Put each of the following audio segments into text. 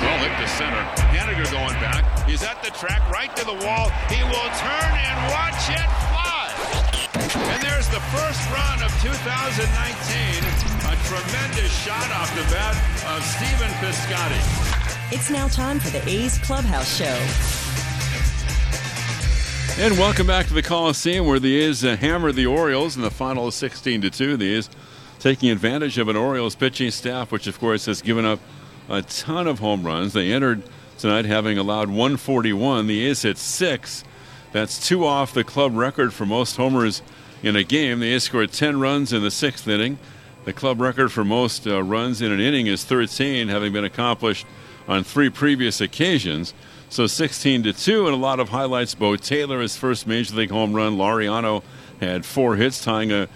Well hit to center. Haniger going back. He's at the track, right to the wall. He will turn and watch it fly. And there's the first run of 2019. A tremendous shot off the bat of Stephen Piscotty. It's now time for the A's Clubhouse Show. And welcome back to the Coliseum where the A's uh, hammered the Orioles in the final 16 to 2. The A's taking advantage of an Orioles pitching staff, which of course has given up a ton of home runs. They entered tonight having allowed 141. The A's hit six. That's two off the club record for most homers in a game. The A's scored 10 runs in the sixth inning. The club record for most uh, runs in an inning is 13, having been accomplished on three previous occasions. So 16 to 2, and a lot of highlights. Beau Taylor, his first major league home run. Laureano had four hits, tying a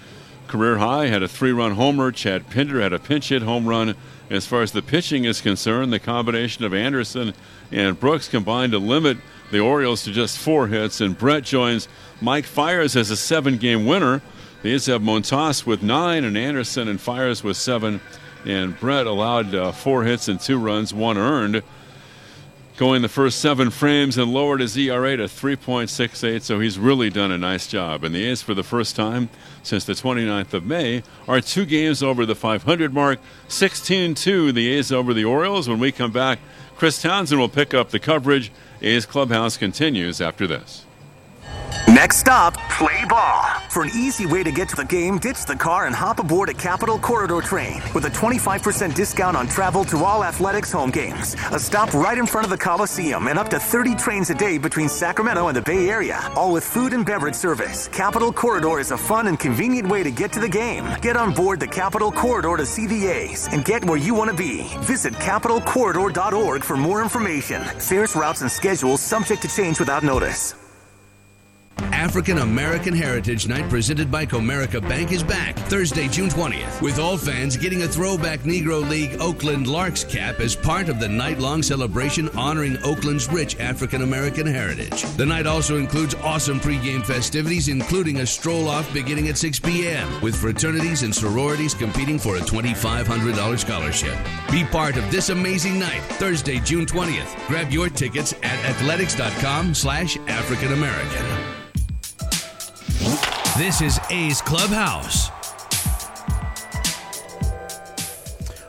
career high, had a three run homer. Chad Pinder had a pinch hit home run. As far as the pitching is concerned, the combination of Anderson and Brooks combined to limit the Orioles to just four hits, and Brett joins Mike Fiers as a seven game winner. The A's have Montas with nine, and Anderson and Fiers with seven. And Brett allowed uh, four hits and two runs, one earned going the first seven frames and lowered his ERA to 3.68, so he's really done a nice job. And the A's, for the first time since the 29th of May, are two games over the 500 mark, 16 2, the A's over the Orioles. When we come back, Chris Townsend will pick up the coverage. A's Clubhouse continues after this. Next stop, play ball. For an easy way to get to the game, ditch the car and hop aboard a Capitol Corridor train with a 25% discount on travel to all athletics home games. A stop right in front of the Coliseum and up to 30 trains a day between Sacramento and the Bay Area, all with food and beverage service. Capitol Corridor is a fun and convenient way to get to the game. Get on board the Capitol Corridor to see the A's and get where you want to be. Visit capitolcorridor.org for more information. Fares, routes, and schedules subject to change without notice. African American Heritage Night presented by Comerica Bank is back Thursday, June 20th, with all fans getting a throwback Negro League Oakland Larks cap as part of the night long celebration honoring Oakland's rich African American heritage. The night also includes awesome pregame festivities, including a stroll off beginning at 6 p.m., with fraternities and sororities competing for a $2,500 scholarship. Be part of this amazing night, Thursday, June 20th. Grab your tickets at athletics.com slash African American. This is A's Clubhouse.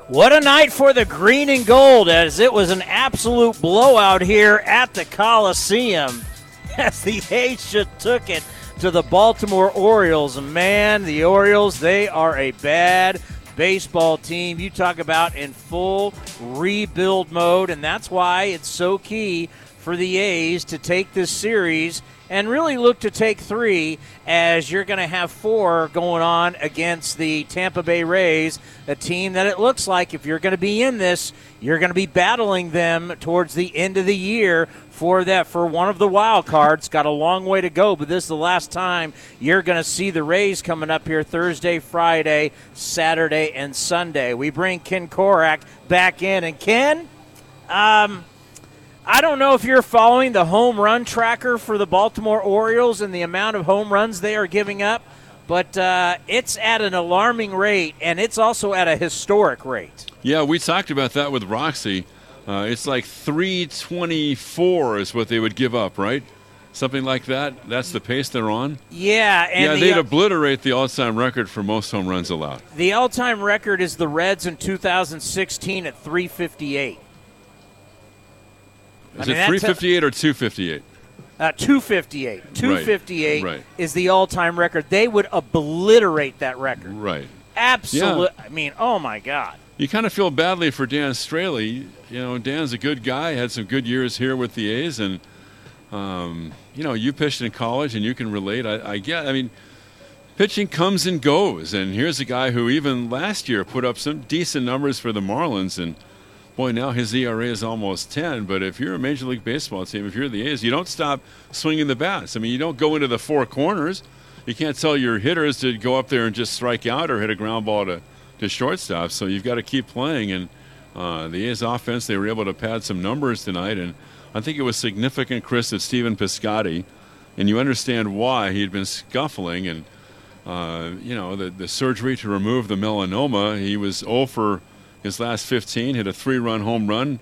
What a night for the green and gold, as it was an absolute blowout here at the Coliseum. As the A's just took it to the Baltimore Orioles. Man, the Orioles, they are a bad baseball team. You talk about in full rebuild mode, and that's why it's so key for the A's to take this series and really look to take three as you're going to have four going on against the Tampa Bay Rays, a team that it looks like if you're going to be in this, you're going to be battling them towards the end of the year for that for one of the wild cards. Got a long way to go, but this is the last time you're going to see the Rays coming up here Thursday, Friday, Saturday, and Sunday. We bring Ken Korach back in, and Ken. Um, I don't know if you're following the home run tracker for the Baltimore Orioles and the amount of home runs they are giving up, but uh, it's at an alarming rate, and it's also at a historic rate. Yeah, we talked about that with Roxy. Uh, it's like 324 is what they would give up, right? Something like that. That's the pace they're on. Yeah, and yeah, the, they'd obliterate the all-time record for most home runs allowed. The all-time record is the Reds in 2016 at 358. Is mean, it that 358 or 258? Uh, 258. 258 right. is the all time record. They would obliterate that record. Right. Absolute. I mean, oh my God. You kind of feel badly for Dan Straily. You know, Dan's a good guy. Had some good years here with the A's, and um, you know, you pitched in college, and you can relate. I, I get. I mean, pitching comes and goes, and here's a guy who even last year put up some decent numbers for the Marlins, and boy, now his ERA is almost 10. But if you're a Major League Baseball team, if you're the A's, you don't stop swinging the bats. I mean, you don't go into the four corners. You can't tell your hitters to go up there and just strike out or hit a ground ball to, to shortstop. So you've got to keep playing. And uh, the A's offense, they were able to pad some numbers tonight. And I think it was significant, Chris, that Stephen Piscotty, and you understand why he'd been scuffling and, uh, you know, the, the surgery to remove the melanoma. He was 0 for his last 15, hit a three run home run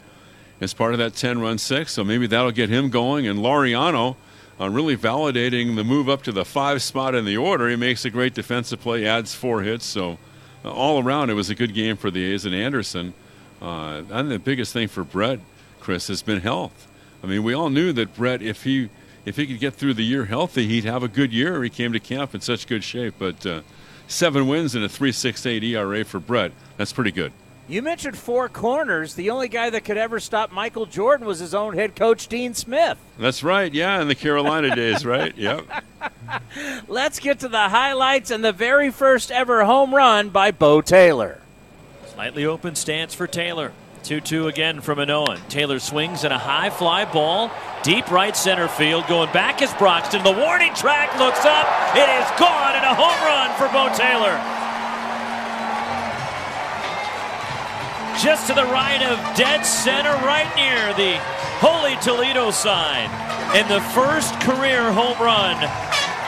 as part of that 10 run six. So maybe that'll get him going. And Laureano, uh, really validating the move up to the five spot in the order. He makes a great defensive play, adds four hits. So uh, all around, it was a good game for the A's and Anderson. Uh, and the biggest thing for Brett, Chris, has been health. I mean, we all knew that Brett, if he if he could get through the year healthy, he'd have a good year. He came to camp in such good shape. But uh, seven wins and a 3.68 ERA for Brett. That's pretty good. You mentioned four corners. The only guy that could ever stop Michael Jordan was his own head coach, Dean Smith. That's right. Yeah, in the Carolina days, right? Yep. Let's get to the highlights and the very first ever home run by Beau Taylor. Slightly open stance for Taylor. 2 2 again from Manoah. Taylor swings and a high fly ball. Deep right center field. Going back is Broxton. The warning track looks up. It is gone and a home run for Beau Taylor. Just to the right of dead center, right near the Holy Toledo sign. And the first career home run.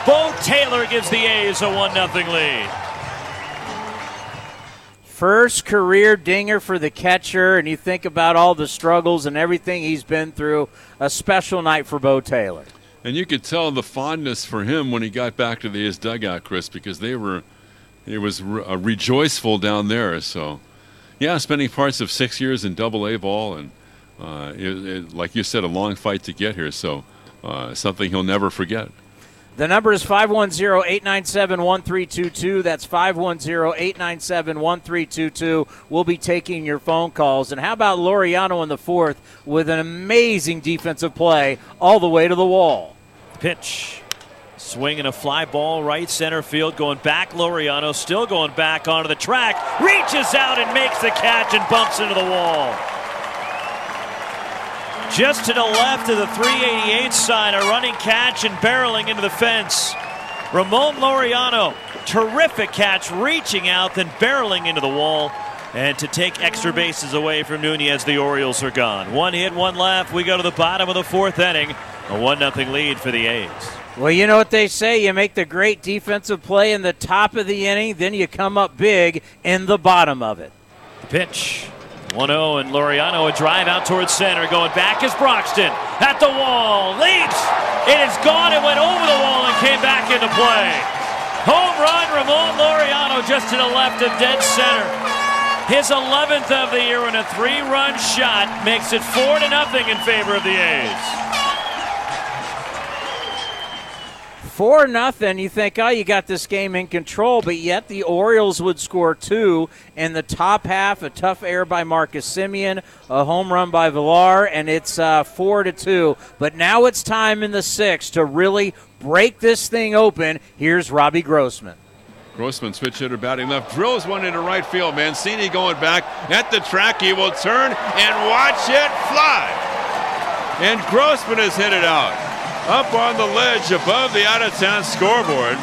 Beau Taylor gives the A's a 1 0 lead. First career dinger for the catcher, and you think about all the struggles and everything he's been through. A special night for Beau Taylor. And you could tell the fondness for him when he got back to the A's dugout, Chris, because they were, it was re- uh, rejoiceful down there. So, yeah, spending parts of six years in Double A ball, and uh, it, it, like you said, a long fight to get here. So, uh, something he'll never forget. The number is 510 897 1322. That's 510 897 1322. We'll be taking your phone calls. And how about Laureano in the fourth with an amazing defensive play all the way to the wall? Pitch. Swinging a fly ball right center field, going back. Laureano still going back onto the track. Reaches out and makes the catch and bumps into the wall. Just to the left of the 388 sign, a running catch and barreling into the fence. Ramon Laureano, terrific catch, reaching out, then barreling into the wall. And to take extra bases away from Nunez, the Orioles are gone. One hit, one left. We go to the bottom of the fourth inning. A 1 0 lead for the A's. Well, you know what they say. You make the great defensive play in the top of the inning, then you come up big in the bottom of it. Pitch. 1 0, and Laureano a drive out towards center. Going back is Broxton. At the wall. Leaps. It is gone. It went over the wall and came back into play. Home run, Ramon Laureano just to the left of dead center. His 11th of the year and a three run shot makes it 4 to nothing in favor of the A's. Four nothing. You think, oh, you got this game in control, but yet the Orioles would score two in the top half. A tough error by Marcus Semien, a home run by Villar, and it's uh, four to two. But now it's time in the sixth to really break this thing open. Here's Robbie Grossman. Grossman, switch hitter, batting left, drills one into right field. Mancini going back at the track. He will turn and watch it fly. And Grossman has hit it out up on the ledge above the out of town scoreboard.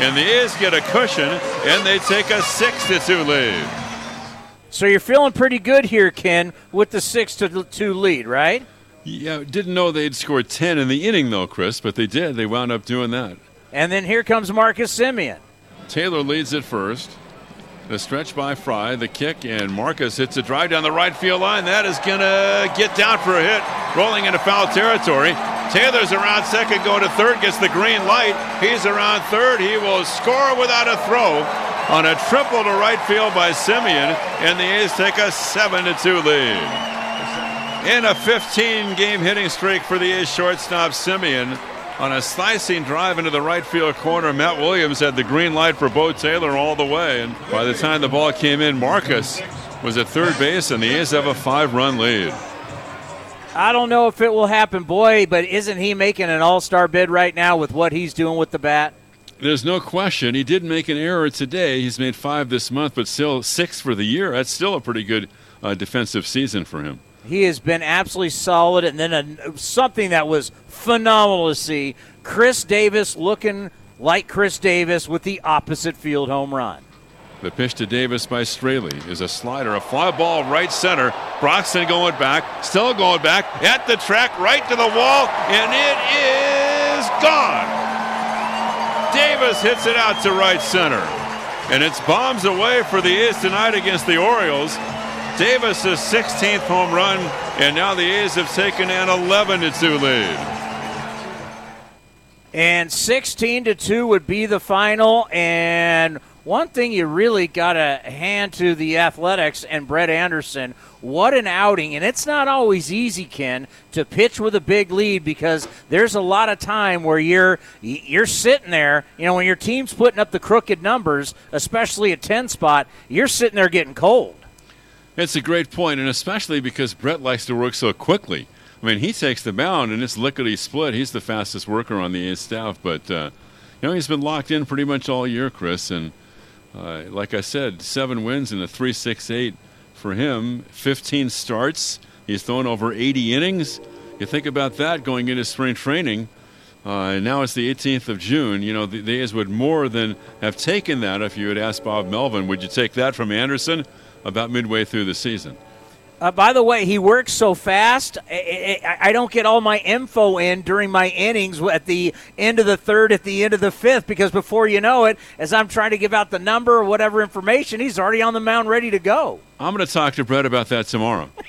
And the A's get a cushion and they take a 6 to 2 lead. So you're feeling pretty good here, Ken, with the 6 to 2 lead, right? Yeah, didn't know they'd scored 10 in the inning, though, Chris, but they did. They wound up doing that. And then here comes Marcus Semien. Taylor leads it first. The stretch by Fry, the kick, and Marcus hits a drive down the right field line. That is going to get down for a hit, rolling into foul territory. Taylor's around second, going to third, gets the green light. He's around third. He will score without a throw on a triple to right field by Semien, and the A's take a 7 to 2 lead. in a 15 game hitting streak for the A's shortstop Semien. On a slicing drive into the right field corner, Matt Williams had the green light for Beau Taylor all the way. And by the time the ball came in, Marcus was at third base, and the A's have a five run lead. I don't know if it will happen, boy, but isn't he making an all star bid right now with what he's doing with the bat? There's no question. He did make an error today. He's made five this month, but still six for the year. That's still a pretty good uh, defensive season for him. He has been absolutely solid. And then a, something that was phenomenal to see Khris Davis looking like Khris Davis with the opposite field home run. The pitch to Davis by Straily is a slider, a fly ball right center. Broxton going back, still going back at the track, right to the wall, and it is gone. Davis hits it out to right center. And it's bombs away for the A's tonight against the Orioles. Davis's 16th home run, and now the A's have taken an 11 2 lead. And 16 to 2 would be the final. And one thing you really got to hand to the Athletics and Brett Anderson, what an outing. And it's not always easy, Ken, to pitch with a big lead because there's a lot of time where you're you're sitting there, you know, when your team's putting up the crooked numbers, especially a 10 spot, you're sitting there getting cold. It's a great point, and especially because Brett likes to work so quickly. I mean, he takes the mound and it's lickety split. He's the fastest worker on the A's staff, but uh, you know he's been locked in pretty much all year, Chris. And uh, like I said, seven wins and a three six eight for him. Fifteen starts. He's thrown over 80 innings. You think about that going into spring training. Uh, now it's the 18th of June. You know, the, the A's would more than have taken that if you had asked Bob Melvin, would you take that from Anderson about midway through the season? Uh, by the way, he works so fast. I, I, I, don't get all my info in during my innings at the end of the third, at the end of the fifth, because before you know it, as I'm trying to give out the number or whatever information, he's already on the mound ready to go. I'm going to talk to Brett about that tomorrow.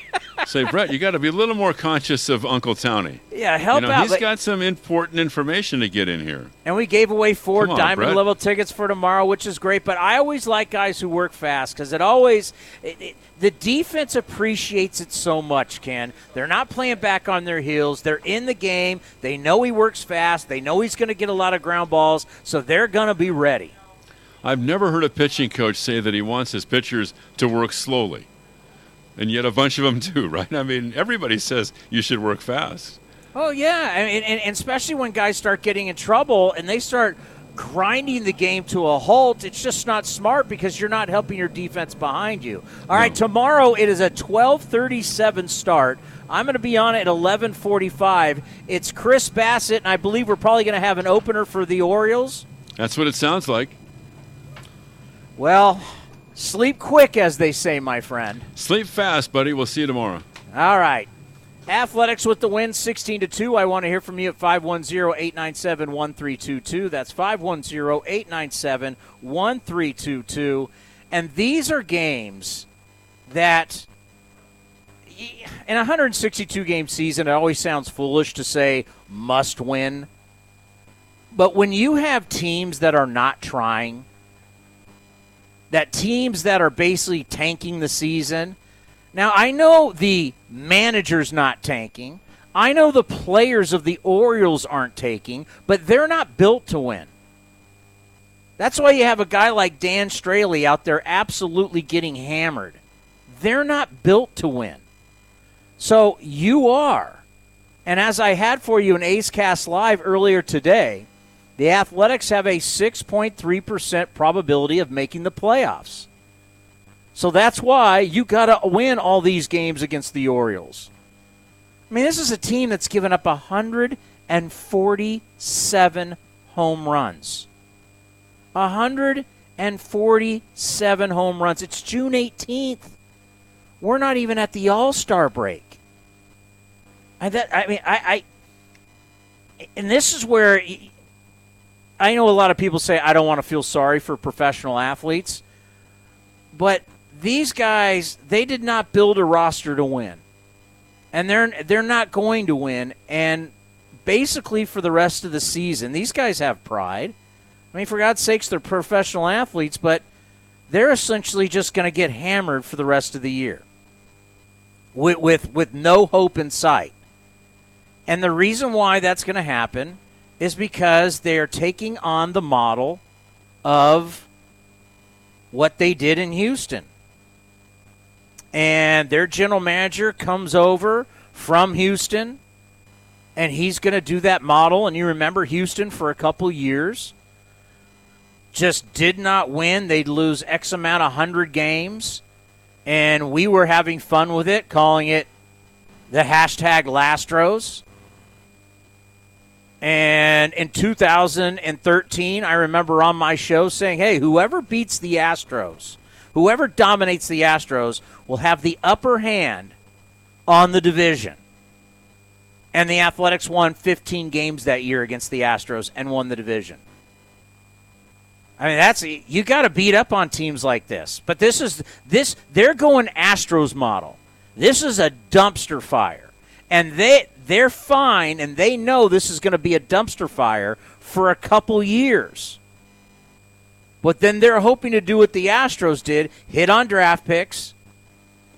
Say, Brett, you got to be a little more conscious of Uncle Tony. Yeah, help you know, out. He's got some important information to get in here. And we gave away four on, diamond Brett. level tickets for tomorrow, which is great. But I always like guys who work fast because it always it, it, the defense appreciates it so much. Ken, they're not playing back on their heels. They're in the game. They know he works fast. They know he's going to get a lot of ground balls, so they're going to be ready. I've never heard a pitching coach say that he wants his pitchers to work slowly. And yet a bunch of them do, right? I mean, everybody says you should work fast. Oh yeah, and, and, and especially when guys start getting in trouble and they start grinding the game to a halt, it's just not smart because you're not helping your defense behind you. All right, tomorrow it is a 12:37 start. I'm going to be on at 11:45. It's Chris Bassett, and I believe we're probably going to have an opener for the Orioles. That's what it sounds like. Well, sleep quick, as they say, my friend. Sleep fast, buddy. We'll see you tomorrow. All right. Athletics with the win 16 to 2. I want to hear from you at 510-897-1322. That's 510-897-1322. And these are games that in a 162 game season it always sounds foolish to say must win. But when you have teams that are not trying, that teams that are basically tanking the season, now, I know the manager's not tanking. I know the players of the Orioles aren't taking, but they're not built to win. That's why you have a guy like Dan Straily out there absolutely getting hammered. They're not built to win. So you are. And as I had for you in A's Cast Live earlier today, the Athletics have a 6.3% probability of making the playoffs. So that's why you got to win all these games against the Orioles. I mean, this is a team that's given up 147 home runs. 147 home runs. It's June 18th. We're not even at the All Star break. I, that, I mean, I, I, and this is where I know a lot of people say I don't want to feel sorry for professional athletes, but these guys they did not build a roster to win. And they're they're not going to win and basically for the rest of the season these guys have pride. I mean for god's sakes they're professional athletes but they're essentially just going to get hammered for the rest of the year. With, with, with no hope in sight. And the reason why that's going to happen is because they are taking on the model of what they did in Houston. And their general manager comes over from Houston, and he's going to do that model. And you remember Houston for a couple years just did not win. They'd lose X amount of hundred games. And we were having fun with it, calling it the hashtag Lastros. And in 2013, I remember on my show saying, hey, whoever beats the Astros, whoever dominates the Astros, will have the upper hand on the division. And the Athletics won 15 games that year against the Astros and won the division. I mean, that's you got to beat up on teams like this. But this is this they're going Astros model. This is a dumpster fire, and they they're fine, and they know this is going to be a dumpster fire for a couple years. But then they're hoping to do what the Astros did: hit on draft picks,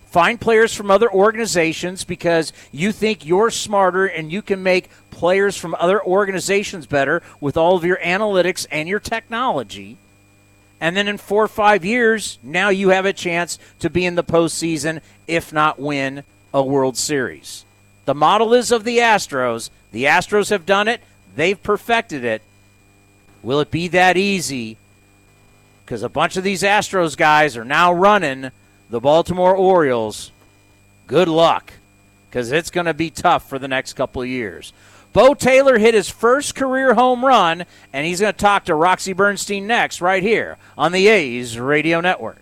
find players from other organizations because you think you're smarter and you can make players from other organizations better with all of your analytics and your technology. And then in four or five years, now you have a chance to be in the postseason, if not win a World Series. The model is of the Astros. The Astros have done it, they've perfected it. Will it be that easy? Because a bunch of these Astros guys are now running the Baltimore Orioles. Good luck, because it's going to be tough for the next couple of years. Beau Taylor hit his first career home run, and he's going to talk to Roxy Bernstein next, right here on the A's Radio Network.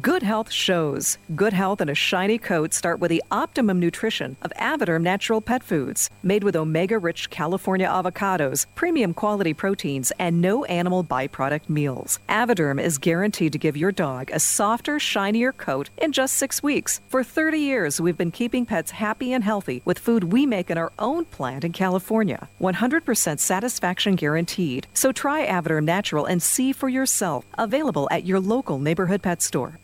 Good health shows. Good health and a shiny coat start with the optimum nutrition of Avoderm Natural Pet Foods, made with omega rich California avocados, premium quality proteins, and no animal byproduct meals. Avoderm is guaranteed to give your dog a softer, shinier coat in just six weeks. For 30 years, we've been keeping pets happy and healthy with food we make in our own plant in California. 100% satisfaction guaranteed. So try Avoderm Natural and see for yourself. Available at your local neighborhood pet store.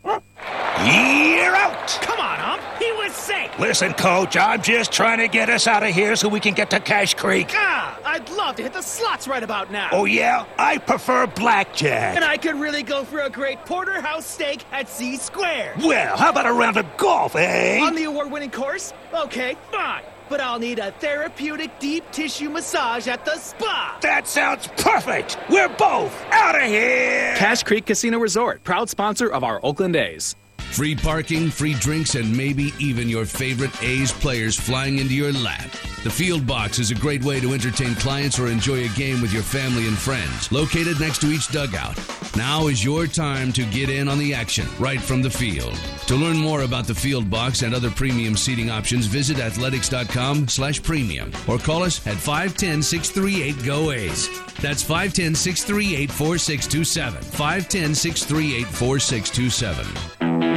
You're out! Come on, Ump. He was safe. Listen, Coach, I'm just trying to get us out of here so we can get to Cache Creek. Ah, I'd love to hit the slots right about now. Oh, yeah? I prefer blackjack. And I could really go for a great porterhouse steak at C Square. Well, how about a round of golf, eh? On the award winning course? Okay, fine. But I'll need a therapeutic deep tissue massage at the spa. That sounds perfect. We're both out of here. Cache Creek Casino Resort, proud sponsor of our Oakland A's. Free parking, free drinks, and maybe even your favorite A's players flying into your lap. The Field Box is a great way to entertain clients or enjoy a game with your family and friends. Located next to each dugout. Now is your time to get in on the action right from the field. To learn more about the Field Box and other premium seating options, visit athletics.com slash premium or call us at 510-638-GO-A's. That's 510-638-4627. 510-638-4627.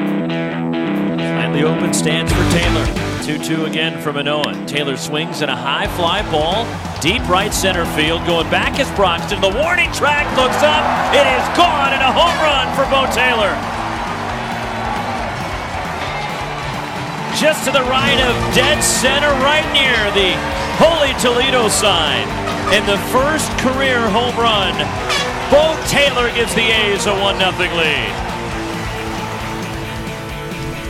Finally open stands for Taylor. 2-2 again for Manoa. Taylor swings and a high fly ball. Deep right center field. Going back is Broxton. The warning track looks up. It is gone and a home run for Beau Taylor. Just to the right of dead center, right near the Holy Toledo sign. And the first career home run. Beau Taylor gives the A's a 1-0 lead.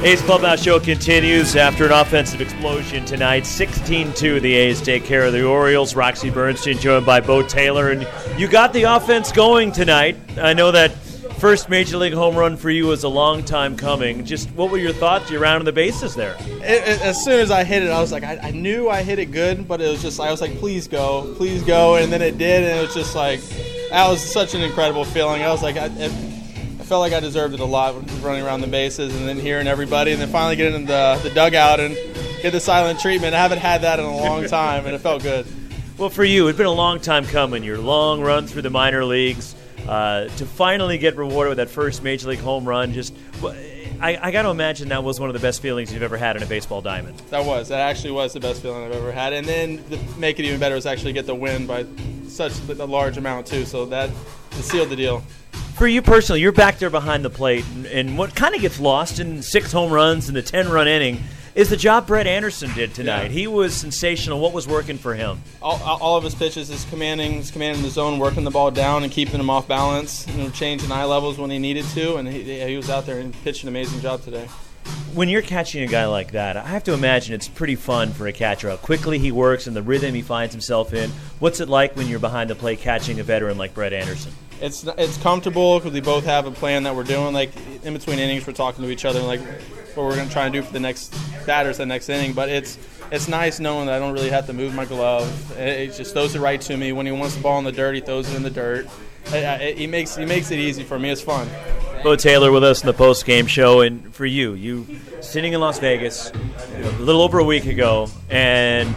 A's Clubhouse Show continues after an offensive explosion tonight. 16 2, the A's take care of the Orioles. Roxy Bernstein joined by Beau Taylor. And you got the offense going tonight. I know that first major league home run for you was a long time coming. Just what were your thoughts? You're rounding the bases there. It, it, as soon as I hit it, I was like, I, I, knew I hit it good, but it was just, I was like, please go, please go. And then it did, and it was just like, that was such an incredible feeling. I was like, I, felt like I deserved it a lot running around the bases and then hearing everybody and then finally getting in the, the dugout and get the silent treatment. I haven't had that in a long time and it felt good. Well, for you, it's been a long time coming. Your long run through the minor leagues uh, to finally get rewarded with that first major league home run. Just, I, I got to imagine that was one of the best feelings you've ever had in a baseball diamond. That was. That actually was the best feeling I've ever had. And then to make it even better was actually get the win by such a large amount too. So that sealed the deal. For you personally, you're back there behind the plate, and, and what kind of gets lost in six home runs and the ten run inning is the job Brett Anderson did tonight. Yeah. He was sensational. What was working for him? All, all of his pitches is commanding, is commanding the zone, working the ball down and keeping him off balance. You know, changing eye levels when he needed to, and he, he was out there and pitched an amazing job today. When you're catching a guy like that, I have to imagine it's pretty fun for a catcher. How quickly he works and the rhythm he finds himself in. What's it like when you're behind the plate catching a veteran like Brett Anderson? It's it's comfortable because we both have a plan that we're doing. Like in between innings, we're talking to each other. Like what we're going to try and do for the next batters, the next inning. But it's it's nice knowing that I don't really have to move my glove. It just throws it right to me. When he wants the ball in the dirt, he throws it in the dirt. He makes he makes it easy for me. It's fun. Beau Taylor with us in the post game show, and for you, you sitting in Las Vegas a little over a week ago, and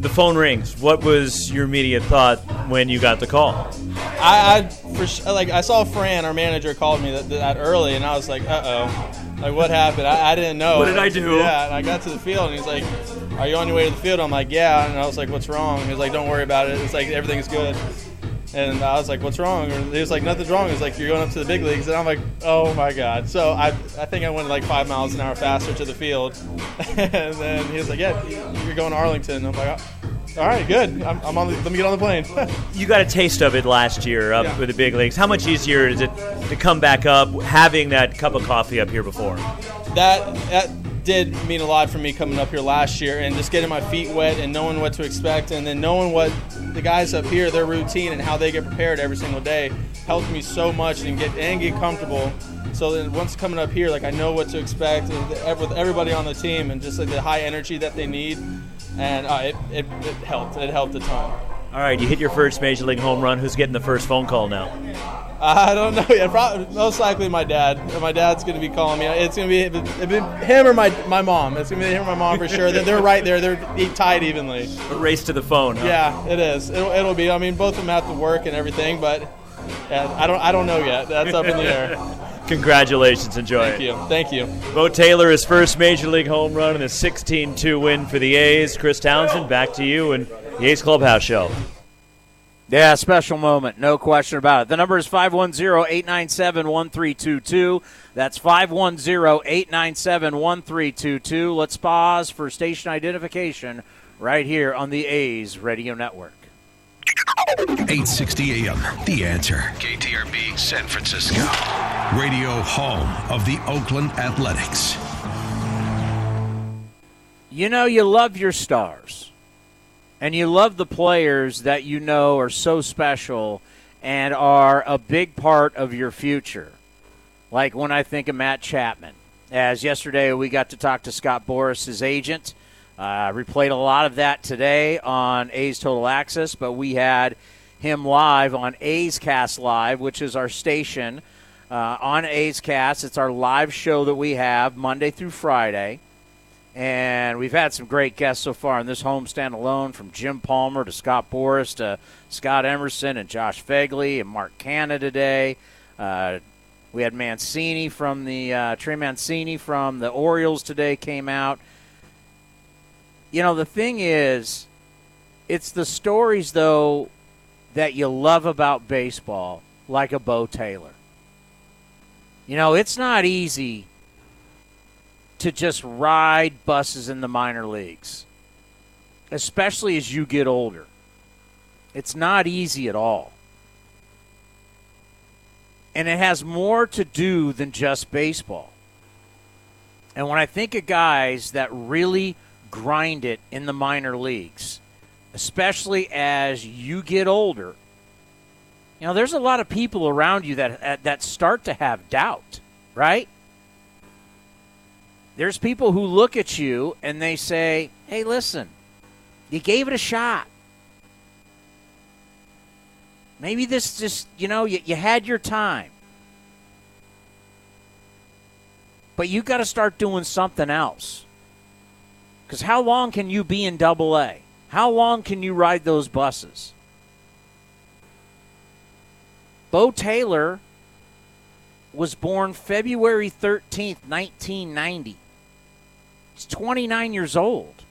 the phone rings. What was your immediate thought when you got the call? I, I for, like I saw Fran, our manager, called me that, that early, and I was like, uh oh like what happened? I, I didn't know. What did I do? Yeah, and I got to the field and he's like, "Are you on your way to the field?" I'm like, "Yeah," and I was like, "What's wrong?" He's like, "Don't worry about it. It's like everything's good." And I was like, "What's wrong?" And he was like, "Nothing's wrong." He's like, "You're going up to the big leagues," and I'm like, "Oh my god!" So I, I think I went like five miles an hour faster to the field, and then he was like, "Yeah, you're going to Arlington." I'm like. Oh. All right, good. I'm, I'm on. The, let me get on the plane. you got a taste of it last year up yeah. with the big leagues. How much easier is it to come back up having that cup of coffee up here before? That that did mean a lot for me coming up here last year and just getting my feet wet and knowing what to expect and then knowing what the guys up here their routine and how they get prepared every single day helped me so much and get and get comfortable so then once coming up here like i know what to expect with everybody on the team and just like the high energy that they need and uh, it, it, it helped. It helped a ton. All right, you hit your first major league home run. Who's getting the first phone call now? I don't know yet. Probably, most likely my dad. My dad's going to be calling me. It's going to be him or my my mom. It's going to be him or my mom for sure. They're, they're right there. They're tied evenly. A race to the phone. Huh? Yeah, it is. It'll, it'll be. I mean, both of them have to work and everything, but yeah, I don't I don't know yet. That's up in the air. Congratulations. Enjoy Thank you. Thank you. Beau Taylor, his first major league home run and a 16 2 win for the A's. Chris Townsend, back to you and the A's Clubhouse Show. Yeah, special moment, no question about it. The number is 510 897 1322. That's 510 897 1322. Let's pause for station identification right here on the A's Radio Network. 860 AM, The Answer. KTRB, San Francisco. Radio home of the Oakland Athletics. You know, you love your stars. And you love the players that you know are so special and are a big part of your future. Like when I think of Matt Chapman. As yesterday we got to talk to Scott Boras, his agent uh, replayed a lot of that today on A's Total Access, but we had him live on A's Cast Live, which is our station uh, on A's Cast. It's our live show that we have Monday through Friday. And we've had some great guests so far in this homestand alone, from Jim Palmer to Scott Boras to Scott Emerson and Josh Phegley and Mark Canha today. Uh, we had Mancini from the uh, Trey Mancini from the Orioles today came out you know, the thing is, it's the stories, though, that you love about baseball, like a Beau Taylor. You know, it's not easy to just ride buses in the minor leagues, especially as you get older. It's not easy at all. And it has more to do than just baseball. And when I think of guys that really grind it in the minor leagues, especially as you get older. You know, there's a lot of people around you that uh, that start to have doubt, right? There's people who look at you and they say, "Hey, listen, you gave it a shot. Maybe this just, you know, you, you had your time." But you got to start doing something else. Because how long can you be in double A? How long can you ride those buses? Beau Taylor was born February 13th, 1990. He's 29 years old.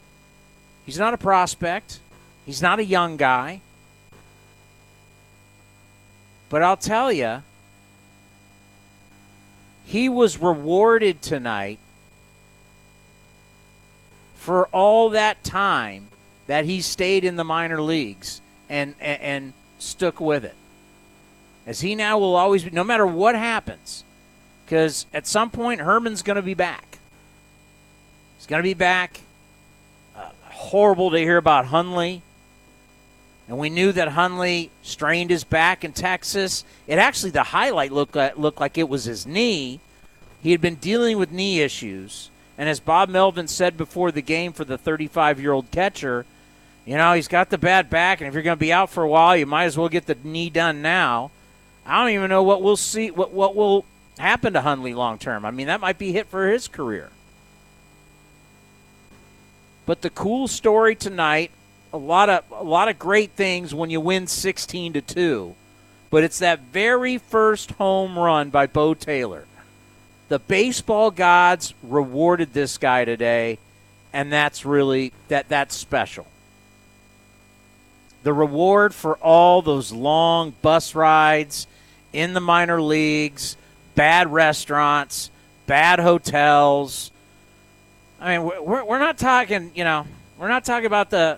He's not a prospect. He's not a young guy. But I'll tell you, he was rewarded tonight for all that time that he stayed in the minor leagues and, and, and stuck with it. As he now will always be, no matter what happens, because at some point Herrmann's going to be back. He's going to be back. Uh, horrible to hear about Hundley. And we knew that Hundley strained his back in Texas. It actually, the highlight looked like, looked like it was his knee. He had been dealing with knee issues. And as Bob Melvin said before the game for the 35 year old catcher, you know, he's got the bad back, and if you're going to be out for a while, you might as well get the knee done now. I don't even know what we'll see, what, what will happen to Hundley long term. I mean, that might be hit for his career. But the cool story tonight, a lot of a lot of great things when you win 16 to 2. But it's that very first home run by Beau Taylor. The baseball gods rewarded this guy today, and that's really that that's special. The reward for all those long bus rides in the minor leagues, bad restaurants, bad hotels. I mean, we're, we're not talking, you know, we're not talking about the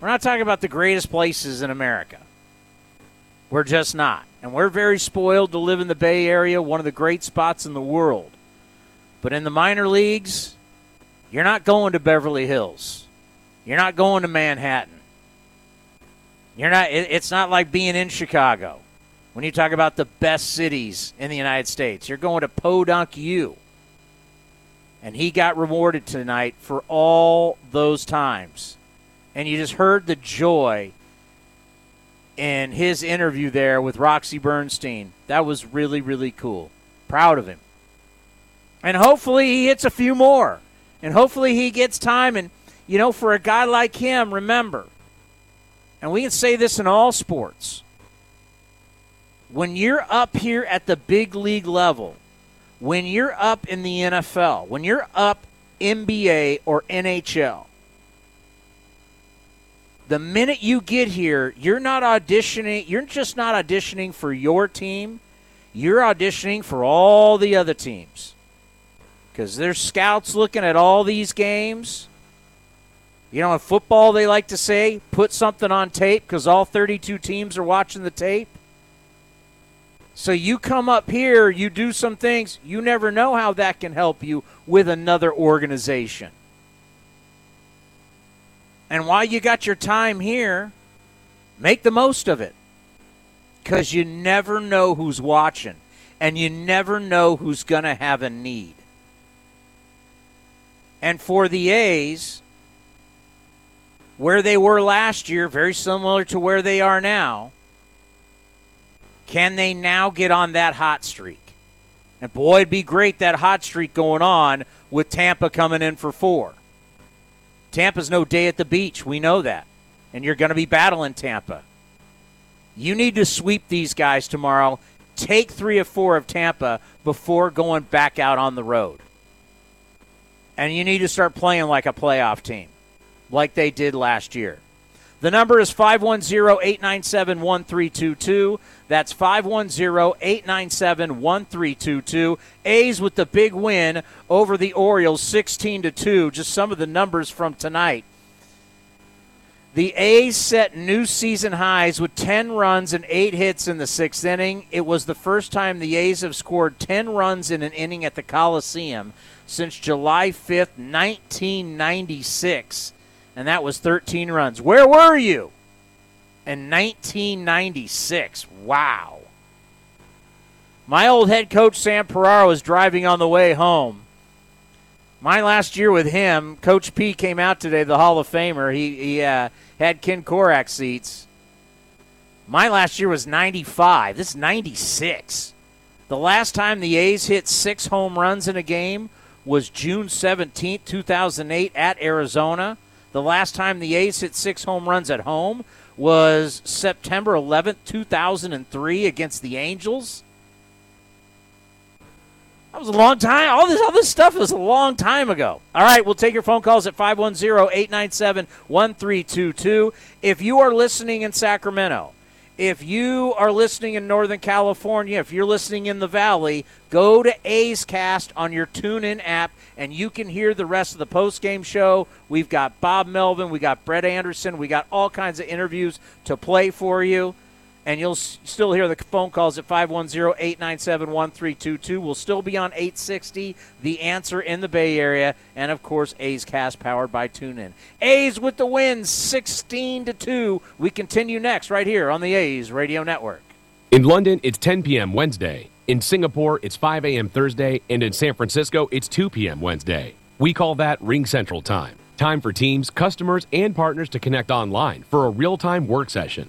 we're not talking about the greatest places in America. We're just not. And we're very spoiled to live in the Bay Area, one of the great spots in the world. But in the minor leagues, you're not going to Beverly Hills. You're not going to Manhattan. You're not it, it's not like being in Chicago. When you talk about the best cities in the United States, you're going to Podunk U. And he got rewarded tonight for all those times. And you just heard the joy in his interview there with Roxy Bernstein. That was really, really cool. Proud of him. And hopefully he hits a few more. And hopefully he gets time. And, you know, for a guy like him, remember, and we can say this in all sports when you're up here at the big league level, when you're up in the NFL, when you're up NBA or NHL, the minute you get here, you're not auditioning, you're just not auditioning for your team, you're auditioning for all the other teams. Because there's scouts looking at all these games. You know, in football, they like to say, put something on tape because all 32 teams are watching the tape. So you come up here, you do some things, you never know how that can help you with another organization. And while you got your time here, make the most of it. Because you never know who's watching, and you never know who's going to have a need. And for the A's, where they were last year, very similar to where they are now, can they now get on that hot streak? And boy, it'd be great that hot streak going on with Tampa coming in for four. Tampa's no day at the beach. We know that. And you're going to be battling Tampa. You need to sweep these guys tomorrow. Take three or four of Tampa before going back out on the road. And you need to start playing like a playoff team, like they did last year. The number is 510 897 1322. That's 510 897 1322. A's with the big win over the Orioles 16 to 2. Just some of the numbers from tonight. The A's set new season highs with 10 runs and 8 hits in the sixth inning. It was the first time the A's have scored 10 runs in an inning at the Coliseum since July 5th, 1996 and that was 13 runs. Where were you in 1996? Wow. My old head coach Sam Ferraro was driving on the way home. My last year with him, Coach P came out today, the Hall of Famer. He, he uh, had Ken Korach seats. My last year was 95. This is 96. The last time the A's hit six home runs in a game was June 17, 2008, at Arizona. The last time the A's hit six home runs at home was September 11th, 2003, against the Angels. That was a long time. All this all this stuff was a long time ago. All right, we'll take your phone calls at 510-897-1322. If you are listening in Sacramento, if you are listening in Northern California, if you're listening in the Valley, go to A's Cast on your TuneIn app and you can hear the rest of the post-game show. We've got Bob Melvin, we got Brett Anderson, we got all kinds of interviews to play for you and you'll s- still hear the phone calls at 510-897-1322. We'll still be on 860, the answer in the Bay Area, and of course A's Cast powered by TuneIn. A's with the win, 16 to 2. We continue next right here on the A's Radio Network. In London, it's 10 p.m. Wednesday. In Singapore, it's 5 a.m. Thursday. And in San Francisco, it's 2 p.m. Wednesday. We call that RingCentral Time. Time for teams, customers, and partners to connect online for a real time work session.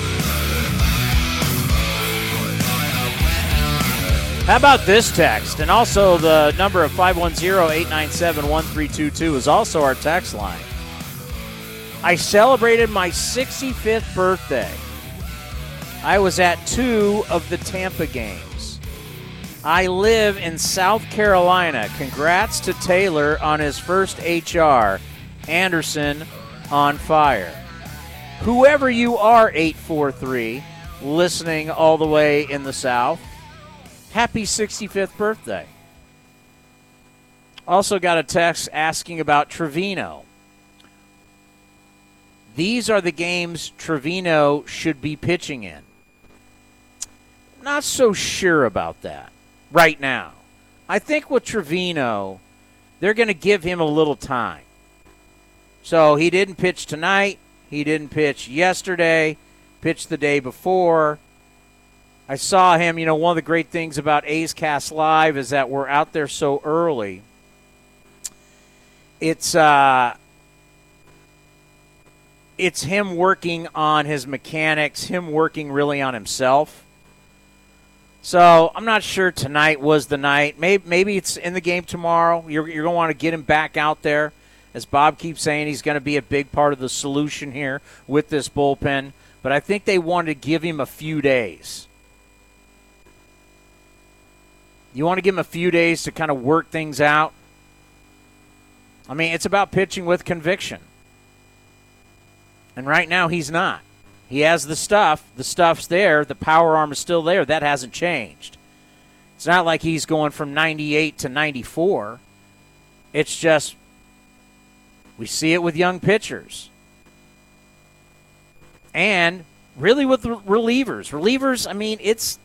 How about this text? And also the number of 510-897-1322 is also our text line. I celebrated my 65th birthday. I was at two of the Tampa games. I live in South Carolina. Congrats to Taylor on his first HR. Anderson on fire. Whoever you are, 843, listening all the way in the South, happy 65th birthday. Also got a text asking about Trivino. These are the games Trivino should be pitching in. Not so sure about that right now. I think with Trevino, they're going to give him a little time. So he didn't pitch tonight. He didn't pitch yesterday, pitched the day before. I saw him. You know, one of the great things about A's Cast Live is that we're out there so early. It's uh, it's him working on his mechanics, him working really on himself. So I'm not sure tonight was the night. Maybe maybe it's in the game tomorrow. You're, you're to want to get him back out there. As Bob keeps saying, he's going to be a big part of the solution here with this bullpen. But I think they wanted to give him a few days. You want to give him a few days to kind of work things out. I mean, it's about pitching with conviction. And right now, he's not. He has the stuff. The stuff's there. The power arm is still there. That hasn't changed. It's not like he's going from 98 to 94. It's just we see it with young pitchers. And really with relievers. Relievers, I mean, it's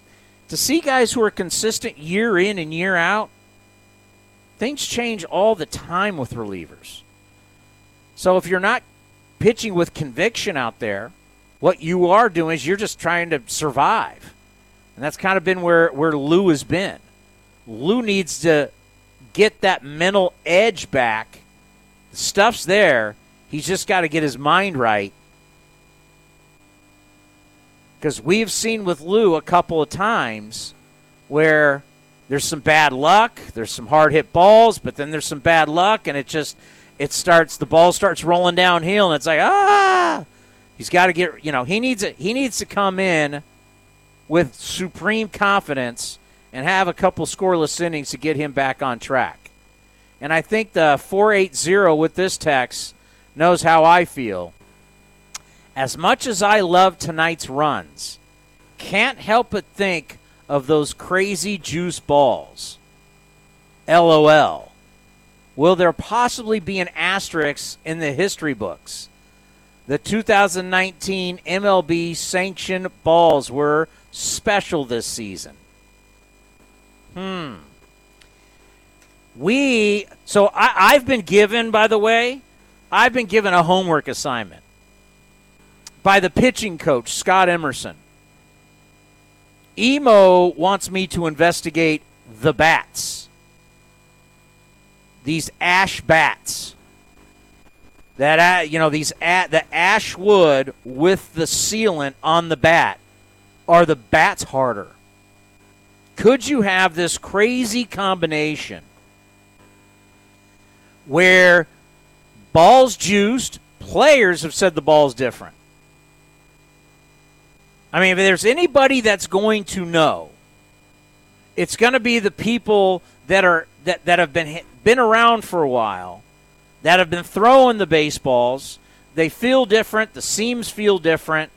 to see guys who are consistent year in and year out. Things change all the time with relievers. So if you're not pitching with conviction out there, what you are doing is you're just trying to survive. And that's kind of been where, where Lou has been. Lou needs to get that mental edge back. The stuff's there. He's just got to get his mind right. Because we've seen with Lou a couple of times where there's some bad luck, there's some hard hit balls, but then there's some bad luck, and it just it starts the ball starts rolling downhill, and it's like ah, he's got to get you know he needs it he needs to come in with supreme confidence and have a couple scoreless innings to get him back on track. And I think the 480 with this text knows how I feel. As much as I love tonight's runs, can't help but think of those crazy juice balls. LOL. Will there possibly be an asterisk in the history books? The 2019 MLB sanctioned balls were special this season. Hmm. We, so I, I've been given, by the way, I've been given a homework assignment by the pitching coach, Scott Emerson. Emo wants me to investigate the bats. These ash bats. That you know these the ash wood with the sealant on the bat are the bats harder? Could you have this crazy combination where balls juiced, players have said the ball's different? I mean, if there's anybody that's going to know, it's going to be the people that are that, that have been been around for a while, that have been throwing the baseballs. They feel different. The seams feel different.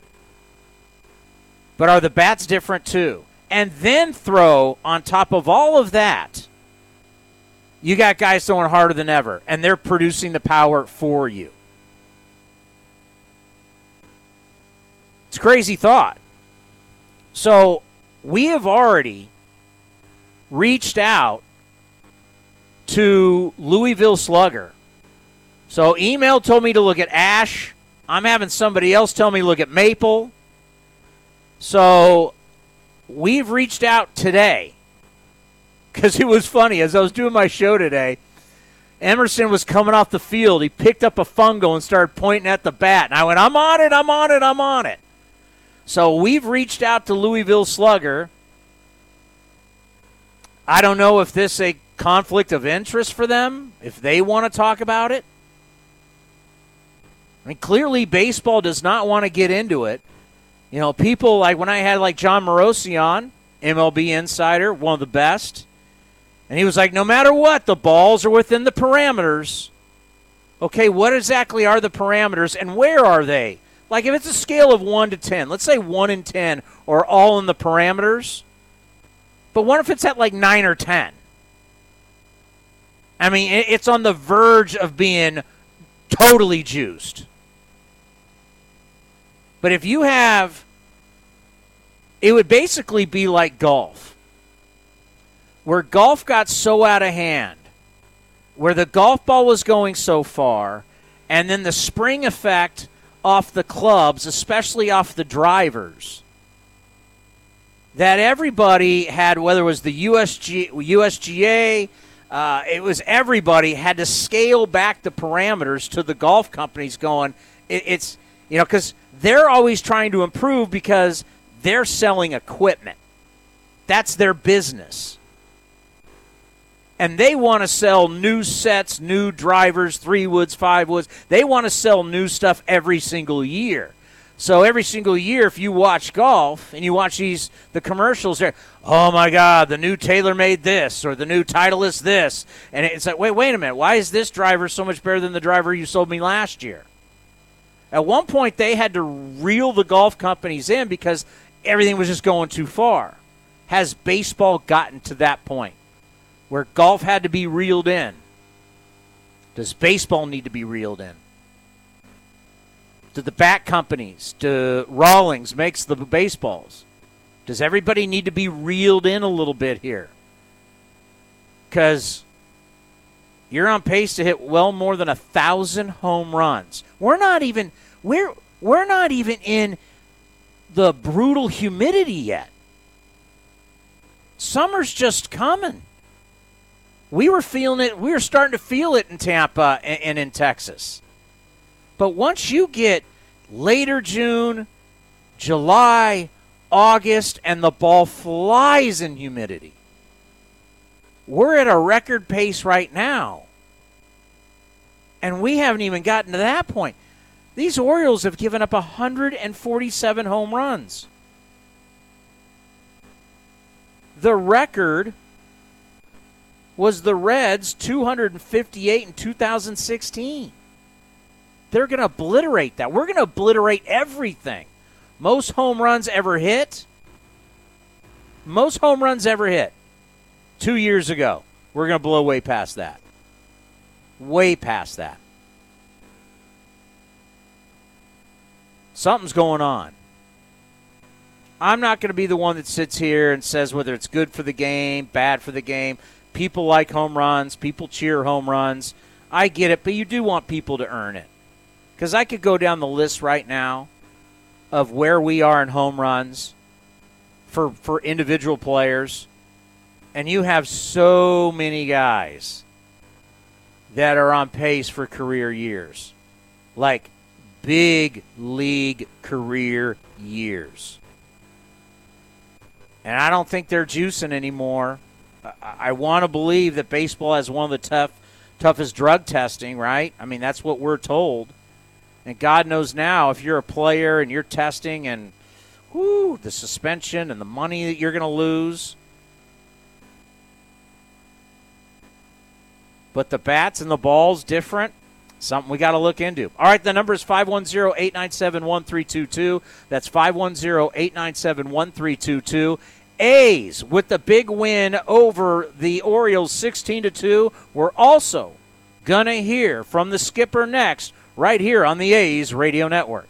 But are the bats different too? And then throw on top of all of that, you got guys throwing harder than ever, and they're producing the power for you. It's crazy thought. So we have already reached out to Louisville Slugger. So Emo told me to look at Ash. I'm having somebody else tell me look at Maple. So we've reached out today because it was funny. As I was doing my show today, Emerson was coming off the field. He picked up a fungo and started pointing at the bat. And I went, I'm on it, I'm on it, I'm on it. So we've reached out to Louisville Slugger. I don't know if this is a conflict of interest for them, if they want to talk about it. I mean, clearly baseball does not want to get into it. You know, people like when I had like Jon Morosi on, MLB insider, one of the best, and he was like, no matter what, the balls are within the parameters. Okay, what exactly are the parameters and where are they? Like if it's a scale of 1 to 10, let's say 1 and 10 are all in the parameters, but what if it's at like 9 or 10? I mean, it's on the verge of being totally juiced. But if you have, it would basically be like golf, where golf got so out of hand, where the golf ball was going so far, and then the spring effect off the clubs, especially off the drivers, that everybody had, whether it was the USG, USGA, uh, it was everybody had to scale back the parameters to the golf companies going, it, it's, you know, because they're always trying to improve because they're selling equipment. That's their business. And they want to sell new sets, new drivers, three woods, five woods. They want to sell new stuff every single year. So every single year, if you watch golf and you watch these the commercials, there, oh my God, the new TaylorMade this or the new Titleist this, and it's like, wait, wait a minute, why is this driver so much better than the driver you sold me last year? At one point, they had to reel the golf companies in because everything was just going too far. Has baseball gotten to that point where golf had to be reeled in? Does baseball need to be reeled in? Do the bat companies, do Rawlings makes the baseballs? Does everybody need to be reeled in a little bit here? Because you're on pace to hit well more than a thousand home runs. We're not even we're we're not even in the brutal humidity yet. Summer's just coming. We were feeling it. We were starting to feel it in Tampa and, and in Texas. But once you get later June, July, August, and the ball flies in humidity, we're at a record pace right now. And we haven't even gotten to that point. These Orioles have given up 147 home runs. The record was the Reds 258 in 2016. They're going to obliterate that. We're going to obliterate everything. Most home runs ever hit. Most home runs ever hit. Two years ago. We're going to blow way past that. Way past that. Something's going on. I'm not going to be the one that sits here and says whether it's good for the game, bad for the game. People like home runs, people cheer home runs. I get it, but you do want people to earn it. Because I could go down the list right now of where we are in home runs for, for individual players, and you have so many guys that are on pace for career years. Like big league career years. And I don't think they're juicing anymore. I, want to believe that baseball has one of the tough, toughest drug testing, right? I mean, that's what we're told. And God knows now if you're a player and you're testing and whoo, the suspension and the money that you're going to lose. But the bats and the balls different. Something we got to look into. All right, the number is 510 897 1322. That's 510 897 1322. A's with the big win over the Orioles 16 to 2. We're also going to hear from the skipper next, right here on the A's Radio Network.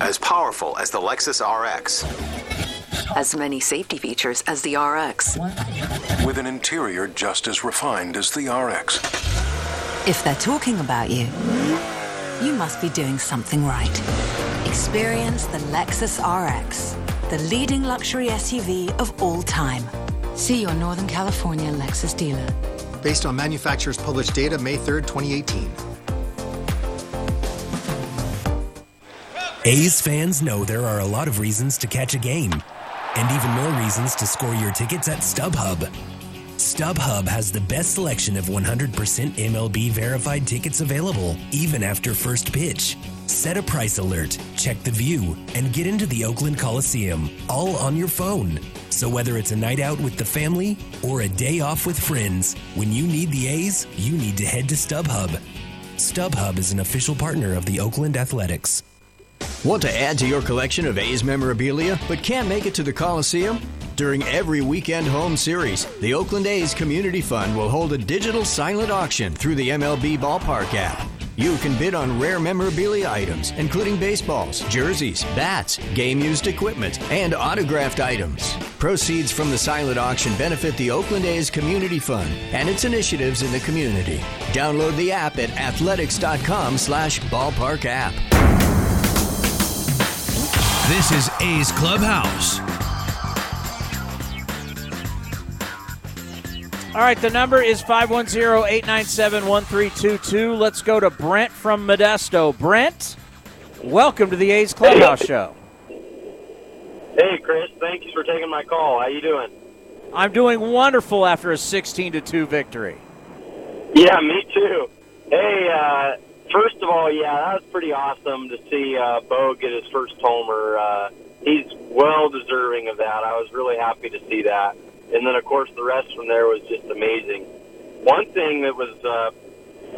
As powerful as the Lexus RX. As many safety features as the RX. With an interior just as refined as the RX. If they're talking about you, you must be doing something right. Experience the Lexus RX, the leading luxury SUV of all time. See your Northern California Lexus dealer. Based on manufacturer's published data May 3rd, 2018. A's fans know there are a lot of reasons to catch a game, and even more reasons to score your tickets at StubHub. StubHub has the best selection of 100% MLB verified tickets available, even after first pitch. Set a price alert, check the view, and get into the Oakland Coliseum, all on your phone. So whether it's a night out with the family or a day off with friends, when you need the A's, you need to head to StubHub. StubHub is an official partner of the Oakland Athletics. Want to add to your collection of A's memorabilia but can't make it to the Coliseum? During every weekend home series, the Oakland A's Community Fund will hold a digital silent auction through the MLB Ballpark app. You can bid on rare memorabilia items, including baseballs, jerseys, bats, game used equipment, and autographed items. Proceeds from the silent auction benefit the Oakland A's Community Fund and its initiatives in the community. Download the app at athletics.com slash ballpark app. This is A's Clubhouse. All right, the number is 510 897 1322. Let's go to Brent from Modesto. Brent, welcome to the A's Clubhouse Show. Hey, Chris. Thank you for taking my call. How you doing? I'm doing wonderful after a 16 to 2 victory. Yeah, me too. Hey, uh, first of all, yeah, that was pretty awesome to see uh, Beau get his first homer. Uh, he's well deserving of that. I was really happy to see that. And then, of course, the rest from there was just amazing. One thing that was uh,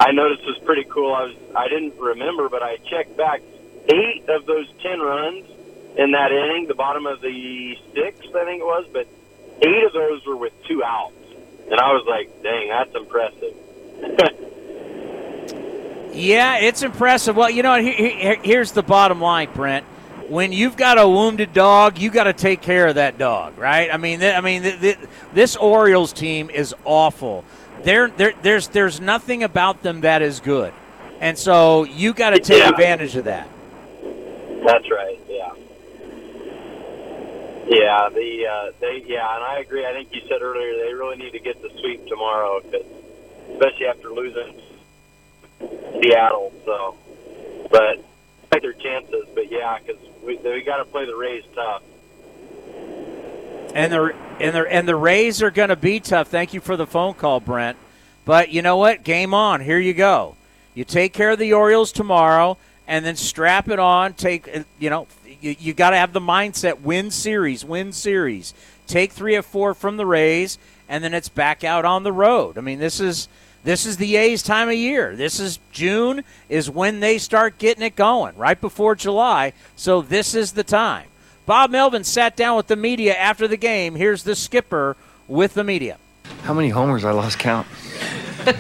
I noticed was pretty cool. I was I didn't remember, but I checked back. Eight of those ten runs in that inning, the bottom of the sixth, I think it was, but eight of those were with two outs, and I was like, "Dang, that's impressive." Yeah, it's impressive. Well, you know, he, he, here's the bottom line, Brent. When you've got a wounded dog, you got to take care of that dog, right? I mean, th- I mean, th- th- this Orioles team is awful. There, there, there's, there's nothing about them that is good, and so you got to take Yeah. advantage of that. That's right. Yeah. Yeah. The uh, they yeah, and I agree. I think you said earlier they really need to get the sweep tomorrow, especially after losing Seattle. So, but take their chances. But yeah, because we we got to play the Rays tough. And the and the and the Rays are going to be tough. Thank you for the phone call, Brent. But you know what? Game on. Here you go. You take care of the Orioles tomorrow, and then strap it on. Take uh, you know you, you got to have the mindset: win series, win series. Take three or four from the Rays, and then it's back out on the road. I mean, this is this is the A's time of year. This is June is when they start getting it going, right before July. So this is the time. Bob Melvin sat down with the media after the game. Here's the skipper with the media. How many homers? I lost count.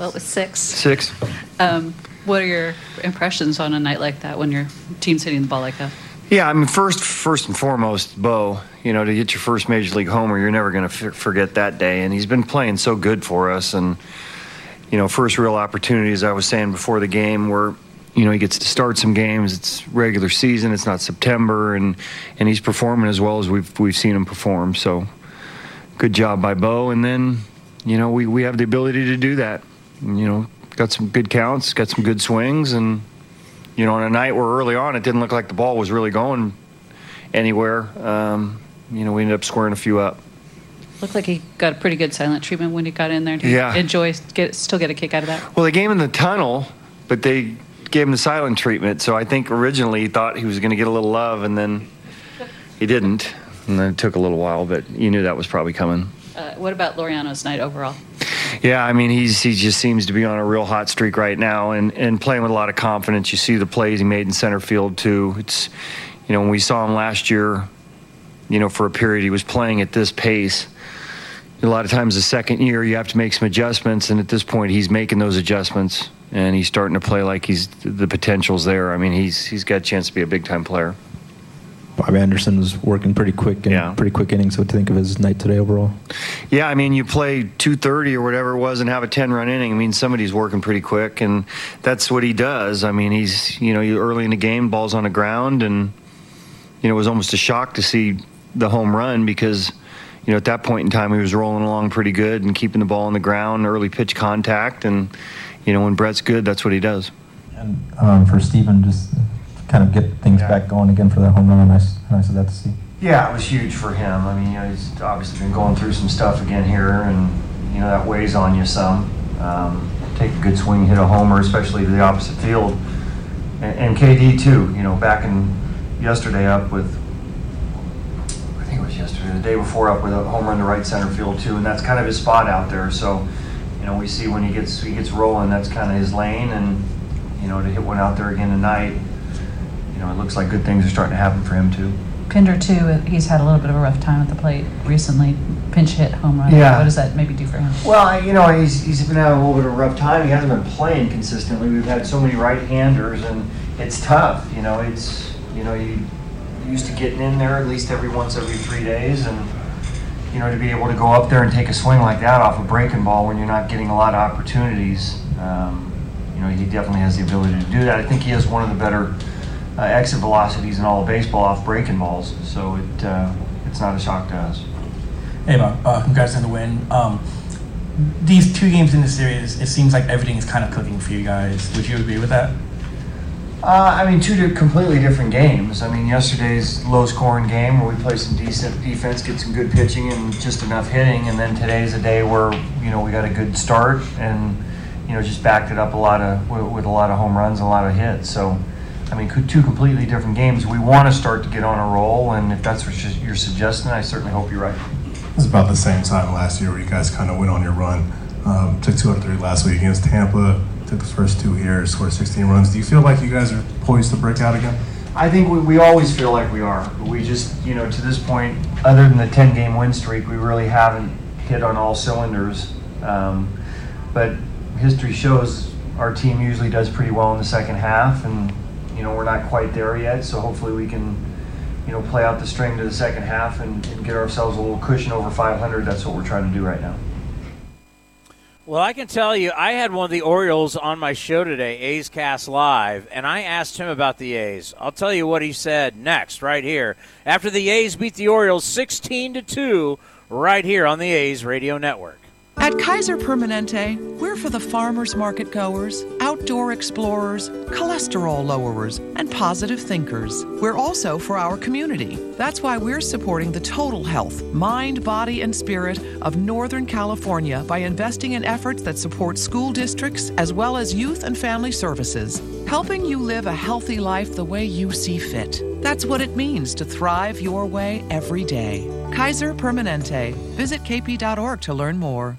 Well, it was six. Six. Um, what are your impressions on a night like that when your team's hitting the ball like that? Yeah, I mean, first, first and foremost, Beau. You know, to get your first major league homer, you're never going to f- forget that day. And he's been playing so good for us. And you know, first real opportunity, as I was saying before the game, where you know he gets to start some games. It's regular season. It's not September, and and he's performing as well as we've we've seen him perform. So, good job by Beau. And then, you know, we we have the ability to do that. You know, got some good counts, got some good swings, and you know, on a night where early on it didn't look like the ball was really going anywhere, um, you know, we ended up squaring a few up. Looked like he got a pretty good silent treatment when he got in there. Did he Yeah. enjoy, get, still get a kick out of that? Well, they gave him the tunnel, but they gave him the silent treatment. So I think originally he thought he was going to get a little love, and then he didn't. And then it took a little while, but you knew that was probably coming. Uh, what about Laureano's night overall? Yeah, I mean, he's he just seems to be on a real hot streak right now, and and playing with a lot of confidence. You see the plays he made in center field too. It's, you know, when we saw him last year, you know, for a period he was playing at this pace. A lot of times, the second year you have to make some adjustments, and at this point, he's making those adjustments, and he's starting to play like he's the potential's there. I mean, he's he's got a chance to be a big time player. Bobby Anderson was working pretty quick and yeah. pretty quick innings. What to think of his night today overall? Yeah, I mean, you play 230 or whatever it was and have a 10 run inning. I mean, somebody's working pretty quick, and that's what he does. I mean, he's, you know, you early in the game, ball's on the ground, and, you know, it was almost a shock to see the home run because, you know, at that point in time, he was rolling along pretty good and keeping the ball on the ground, early pitch contact. And, you know, when Brett's good, that's what he does. And um, for Steven, just kind of get things back going again for that home run. Nice, nice of that to see. Yeah, it was huge for him. I mean, you know, he's obviously been going through some stuff again here, and you know that weighs on you some. Um, take a good swing, hit a homer, especially to the opposite field, and, and KD too. You know, back in yesterday up with, I think it was yesterday, the day before up with a homer in the right center field too, and that's kind of his spot out there. So, you know, we see when he gets he gets rolling, that's kind of his lane, and you know, to hit one out there again tonight, you know, it looks like good things are starting to happen for him too. Pinder, too, he's had a little bit of a rough time at the plate recently. Pinch hit, home run. Yeah. What does that maybe do for him? Well, you know, he's, he's been having a little bit of a rough time. He hasn't been playing consistently. We've had so many right-handers, and it's tough. You know, it's you know you used to getting in there at least every once every three days, and you know to be able to go up there and take a swing like that off a breaking ball when you're not getting a lot of opportunities. Um, you know, he definitely has the ability to do that. I think he has one of the better uh, exit velocities in all of baseball off breaking balls, so it uh, it's not a shock to us. Hey, Bob. Uh, congrats on the win. Um, these two games in the series, it seems like everything is kind of cooking for you guys. Would you agree with that? Uh, I mean, two completely different games. I mean, yesterday's low-scoring game where we play some decent defense, get some good pitching, and just enough hitting, and then today's a day where you know we got a good start and you know just backed it up a lot of with, with a lot of home runs, and a lot of hits. So, I mean, two completely different games. We want to start to get on a roll, and if that's what you're suggesting, I certainly hope you're right. It was about the same time last year where you guys kind of went on your run. Um, took two out of three last week against Tampa. Took the first two here, scored 16 runs. Do you feel like you guys are poised to break out again? I think we, we always feel like we are. We just, you know, to this point, other than the 10 game win streak, we really haven't hit on all cylinders. Um, but history shows, our team usually does pretty well in the second half, and you know we're not quite there yet. So hopefully we can, you know, play out the string to the second half and, and get ourselves a little cushion over 500. That's what we're trying to do right now. Well, I can tell you, I had one of the Orioles on my show today, A's Cast Live, and I asked him about the A's. I'll tell you what he said next, right here, after the A's beat the Orioles 16 to 2, right here on the A's Radio Network. At Kaiser Permanente, we're for the farmers market goers, outdoor explorers, cholesterol lowerers, and positive thinkers. We're also for our community. That's why we're supporting the total health, mind, body, and spirit of Northern California by investing in efforts that support school districts as well as youth and family services, helping you live a healthy life the way you see fit. That's what it means to thrive your way every day. Kaiser Permanente. Visit kp.org to learn more.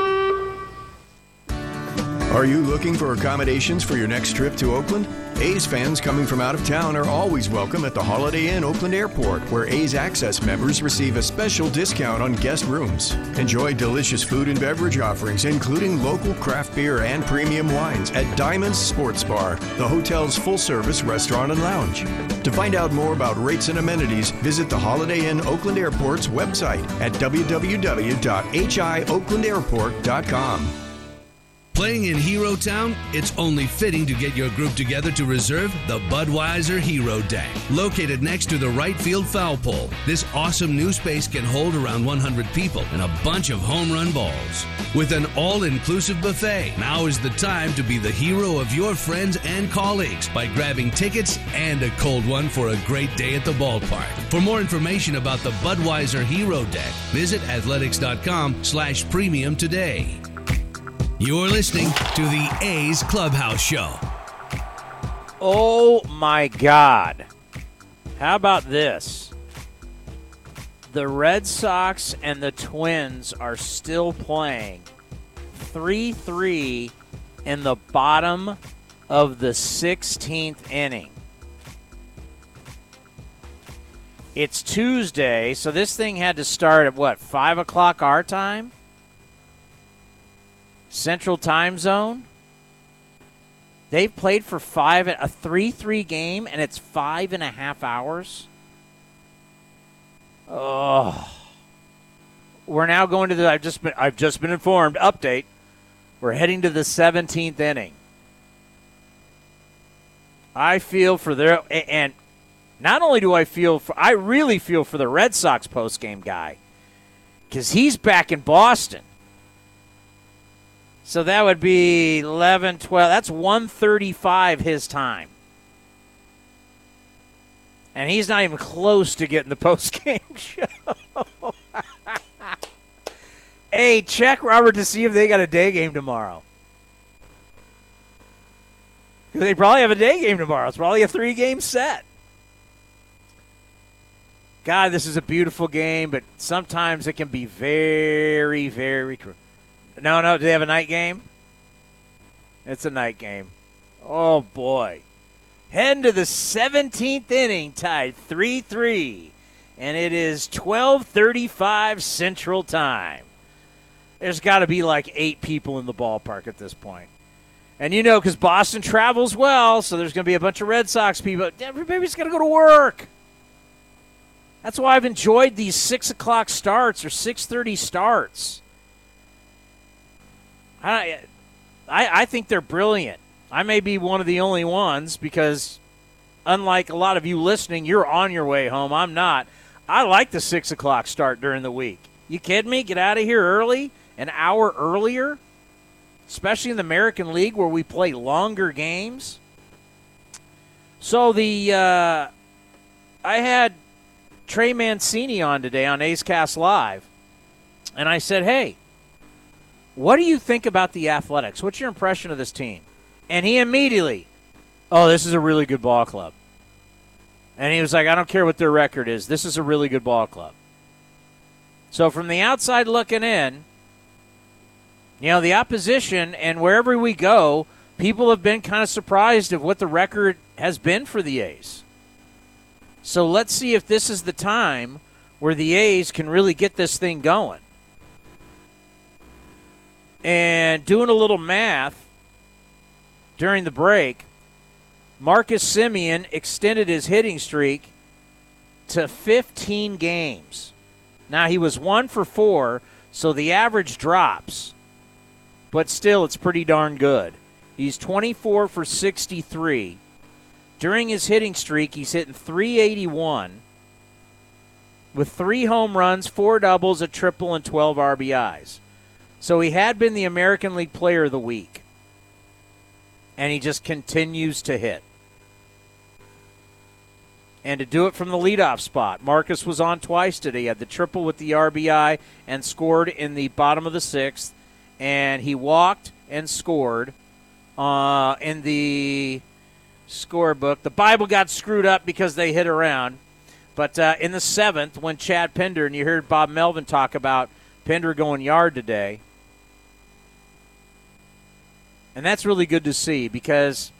Are you looking for accommodations for your next trip to Oakland? A's fans coming from out of town are always welcome at the Holiday Inn Oakland Airport, where A's Access members receive a special discount on guest rooms. Enjoy delicious food and beverage offerings, including local craft beer and premium wines at Diamond's Sports Bar, the hotel's full service restaurant and lounge. To find out more about rates and amenities, visit the Holiday Inn Oakland Airport's website at www.hioaklandairport.com. Playing in Hero Town, it's only fitting to get your group together to reserve the Budweiser Hero Deck. Located next to the right field foul pole, this awesome new space can hold around 100 people and a bunch of home run balls. With an all inclusive buffet, now is the time to be the hero of your friends and colleagues by grabbing tickets and a cold one for a great day at the ballpark. For more information about the Budweiser Hero Deck, visit athletics.com slash premium today. You're listening to the A's Clubhouse Show. Oh my God. How about this? The Red Sox and the Twins are still playing 3 3 in the bottom of the 16th inning. It's Tuesday, so this thing had to start at what, 5 o'clock our time? Central Time Zone. They've played for five a three three game, and it's five and a half hours. Oh, we're now going to the. I've just been. I've just been informed. Update. We're heading to the 17th inning. I feel for their and not only do I feel for I really feel for the Red Sox post game guy because he's back in Boston. So that would be 11, 12. That's 135 his time. And he's not even close to getting the post game show. hey, check Robert to see if they got a day game tomorrow. They probably have a day game tomorrow. It's probably a three game set. God, this is a beautiful game, but sometimes it can be very, very. Cr- no, no. Do they have a night game? It's a night game. Oh boy. Heading to the 17th inning, tied 3-3, and it is 12:35 Central Time. There's got to be like eight people in the ballpark at this point. And you know, because Boston travels well, so there's going to be a bunch of Red Sox people. Everybody's got to go to work. That's why I've enjoyed these six o'clock starts or six thirty starts. I, I, I think they're brilliant. I may be one of the only ones because, unlike a lot of you listening, you're on your way home. I'm not. I like the six o'clock start during the week. You kidding me? Get out of here early, an hour earlier, especially in the American League where we play longer games. So the uh, I had Trey Mancini on today on A's Cast Live, and I said, "Hey, what do you think about the Athletics? What's your impression of this team?" And he immediately, oh, this is a really good ball club. And he was like, I don't care what their record is. This is a really good ball club. So from the outside looking in, you know, the opposition and wherever we go, people have been kind of surprised of what the record has been for the A's. So let's see if this is the time where the A's can really get this thing going. And doing a little math during the break, Marcus Semien extended his hitting streak to 15 games. Now, he was one for four, so the average drops, but still, it's pretty darn good. He's 24 for 63. During his hitting streak, he's hitting 381 with three home runs, four doubles, a triple, and 12 RBIs. So he had been the American League Player of the Week. And he just continues to hit. And to do it from the leadoff spot, Marcus was on twice today. He had the triple with the RBI and scored in the bottom of the sixth. And he walked and scored uh, in the scorebook. The Bible got screwed up because they hit around. But uh, in the seventh, when Chad Pinder, and you heard Bob Melvin talk about Pinder going yard today, and that's really good to see because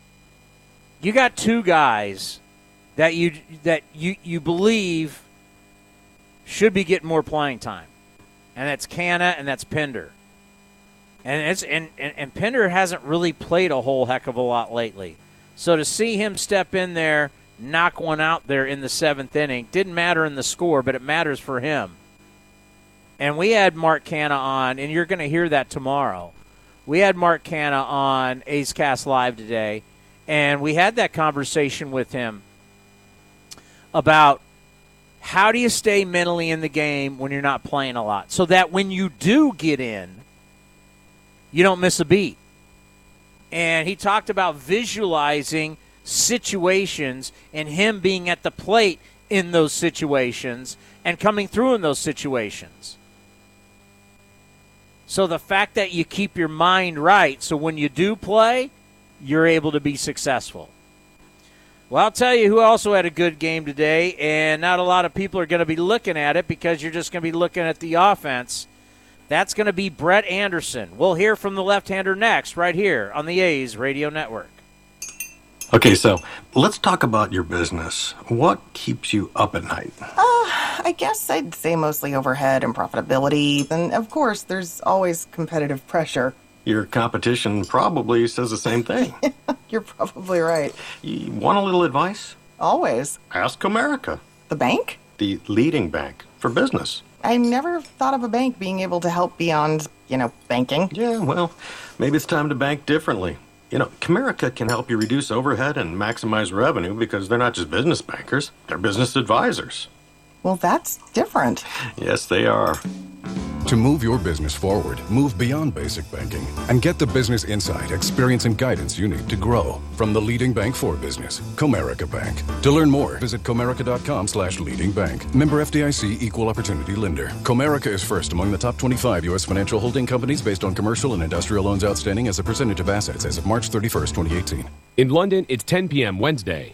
you got two guys that you that you you believe should be getting more playing time, and that's Canha and that's Pinder. And it's and, and, and Pinder hasn't really played a whole heck of a lot lately. So to see him step in there, knock one out there in the seventh inning, didn't matter in the score, but it matters for him. And we had Mark Canha on, and you're going to hear that tomorrow. We had Mark Canha on A's Cast Live today, and we had that conversation with him about how do you stay mentally in the game when you're not playing a lot so that when you do get in, you don't miss a beat. And he talked about visualizing situations and him being at the plate in those situations and coming through in those situations. So the fact that you keep your mind right so when you do play, you're able to be successful. Well, I'll tell you who also had a good game today, and not a lot of people are going to be looking at it because you're just going to be looking at the offense. That's going to be Brett Anderson. We'll hear from the left hander next, right here on the A's Radio Network. Okay, so let's talk about your business. What keeps you up at night? Uh, I guess I'd say mostly overhead and profitability. And of course, there's always competitive pressure. Your competition probably says the same thing. You're probably right. You want a little advice? Always. Ask Comerica, The bank? the leading bank for business. I never thought of a bank being able to help beyond, you know, banking. Yeah, well, maybe it's time to bank differently. You know, Comerica can help you reduce overhead and maximize revenue because they're not just business bankers, they're business advisors. Well, that's different. Yes, they are. To move your business forward, move beyond basic banking and get the business insight, experience, and guidance you need to grow from the leading bank for business, Comerica Bank. To learn more, visit comerica.com slash leading bank. Member FDIC Equal Opportunity Lender. Comerica is first among the top 25 U.S. financial holding companies based on commercial and industrial loans outstanding as a percentage of assets as of March 31st, 2018. In London, it's 10 p.m. Wednesday.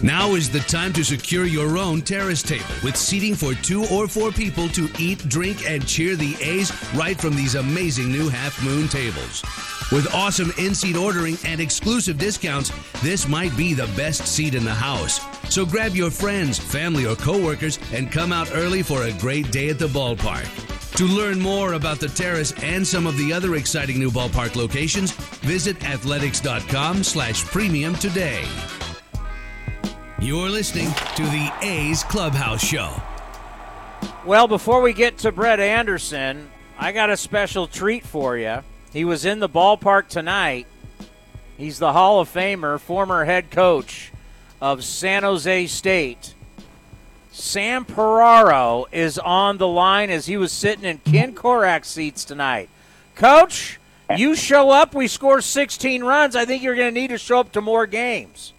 Now is the time to secure your own terrace table with seating for two or four people to eat, drink, and cheer the A's right from these amazing new half moon tables. With awesome in seat ordering and exclusive discounts, this might be the best seat in the house. So grab your friends, family, or coworkers and come out early for a great day at the ballpark. To learn more about the terrace and some of the other exciting new ballpark locations, visit athletics.com slash premium today. You're listening to the A's Clubhouse Show. Well, before we get to Brett Anderson, I got a special treat for you. He was in the ballpark tonight. He's the Hall of Famer, former head coach of San Jose State. Sam Piraro is on the line as he was sitting in Ken Korach's seats tonight. Coach, you show up, we score 16 runs. I think you're going to need to show up to more games.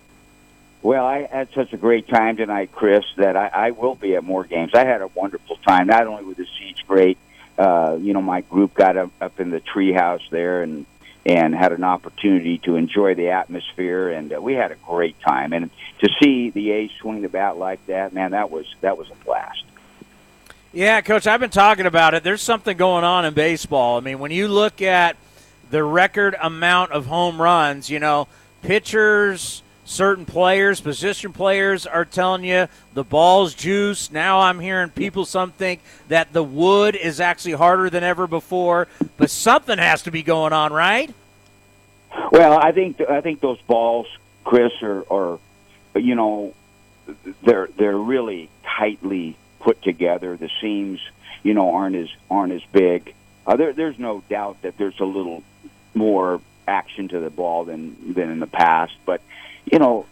Well, I had such a great time tonight, Chris, that I, I will be at more games. I had a wonderful time. Not only were the seats great, uh, you know, my group got up, up in the treehouse there and and had an opportunity to enjoy the atmosphere, and uh, we had a great time. And to see the A's swing the bat like that, man, that was that was a blast. Yeah, coach, I've been talking about it. There's something going on in baseball. I mean, when you look at the record amount of home runs, you know, pitchers, certain players, position players are telling you the ball's juice. Now I'm hearing people some think that the wood is actually harder than ever before, but something has to be going on, right? Well, I think I think those balls, Chris, are, are you know, they're they're really tightly put together. The seams, you know, aren't as aren't as big. Uh, there, there's no doubt that there's a little more action to the ball than than in the past, but you know,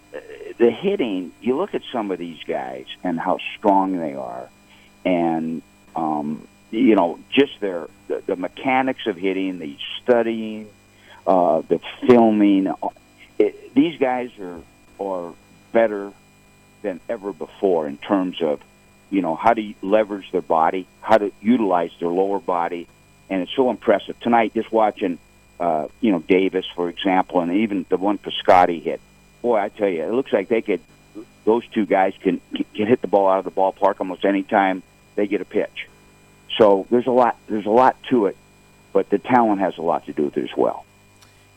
the hitting. You look at some of these guys and how strong they are, and um, you know, just their the, the mechanics of hitting, the studying, uh, the filming. It, these guys are are better than ever before in terms of you know how to leverage their body, how to utilize their lower body, and it's so impressive tonight. Just watching, uh, you know, Davis for example, and even the one Piscotty hit. Boy, I tell you, it looks like they could. Those two guys can can hit the ball out of the ballpark almost any time they get a pitch. So there's a lot. There's a lot to it, but the talent has a lot to do with it as well.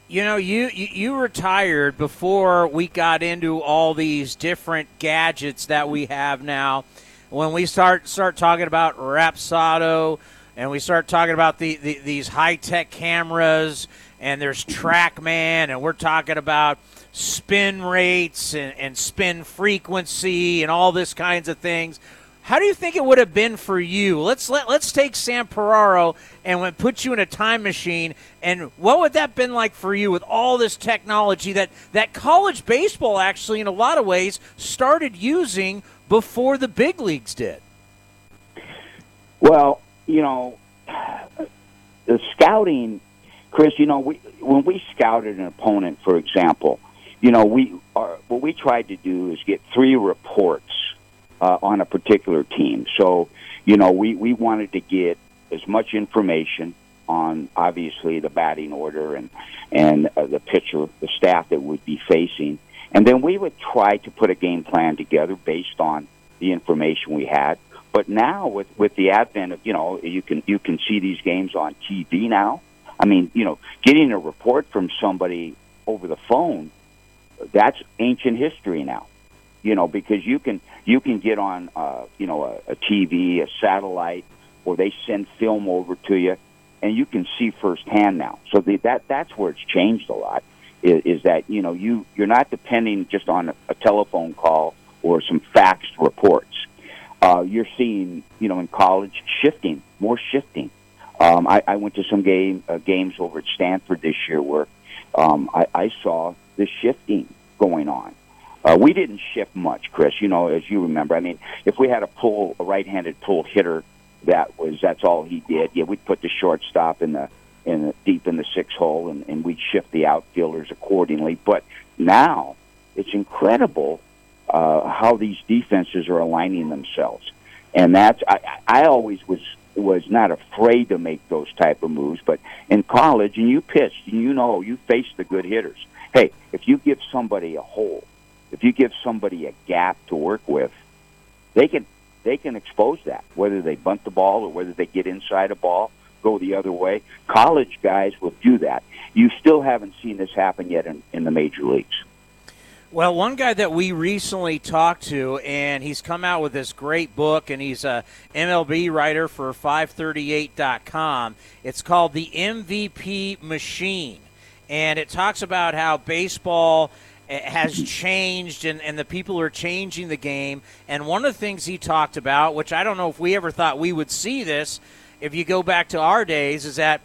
You know, you, you, retired before we got into all these different gadgets that we have now. When we start start talking about Rapsodo, and we start talking about the, the these high tech cameras, and there's TrackMan, and we're talking about spin rates and, and spin frequency and all this kinds of things. How do you think it would have been for you? Let's let let's take Sam Piraro and put you in a time machine. And what would that been like for you with all this technology that that college baseball actually, in a lot of ways, started using before the big leagues did? Well, you know, the scouting, Chris. You know, we when we scouted an opponent, for example, you know, we are what we tried to do is get three reports uh, on a particular team. So, you know, we we wanted to get as much information on obviously the batting order and and uh, the pitcher, the staff that would be facing, and then we would try to put a game plan together based on the information we had. But now with with the advent of you know you can you can see these games on TV now. I mean, you know, getting a report from somebody over the phone that's ancient history now. You know, because you can you can get on uh, you know a, a TV, a satellite, or they send film over to you, and you can see firsthand now. So the, that that's where it's changed a lot. Is, is that you know you you're not depending just on a, a telephone call or some faxed reports. Uh, you're seeing you know in college shifting more shifting. Um, I, I went to some game uh, games over at Stanford this year where um, I, I saw the shifting going on. Uh, we didn't shift much, Chris. You know, as you remember. I mean, if we had a pull, a right-handed pull hitter, that was that's all he did. Yeah, we'd put the shortstop in the in the, deep in the six hole, and, and we'd shift the outfielders accordingly. But now it's incredible uh, how these defenses are aligning themselves, and that's I, I always was was not afraid to make those type of moves. But in college, and you pitched, and you know, you faced the good hitters hey, if you give somebody a hole, if you give somebody a gap to work with, they can they can expose that. Whether they bunt the ball or whether they get inside a ball, go the other way. College guys will do that. You still haven't seen this happen yet in, in the major leagues. Well, one guy that we recently talked to, and he's come out with this great book, and he's a MLB writer for 538.com. It's called The MVP Machine and it talks about how baseball eh, has changed and, and the people are changing the game. And one of the things he talked about, which I don't know if we ever thought we would see this if you go back to our days, is that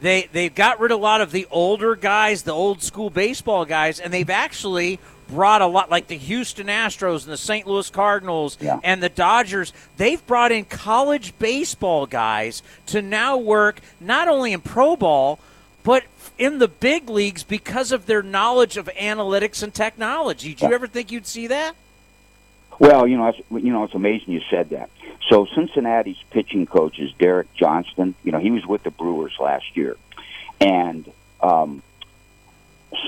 they, they've got rid of a lot of the older guys, the old school baseball guys, and they've actually brought a lot, like the Houston Astros and the St. Louis Cardinals and the Dodgers. They've brought in college baseball guys to now work not only in pro ball, but in the big leagues because of their knowledge of analytics and technology. Do you ever think you'd see that? Well, you know, it's, you know, it's amazing you said that. So Cincinnati's pitching coach is Derek Johnson. You know, he was with the Brewers last year, and um,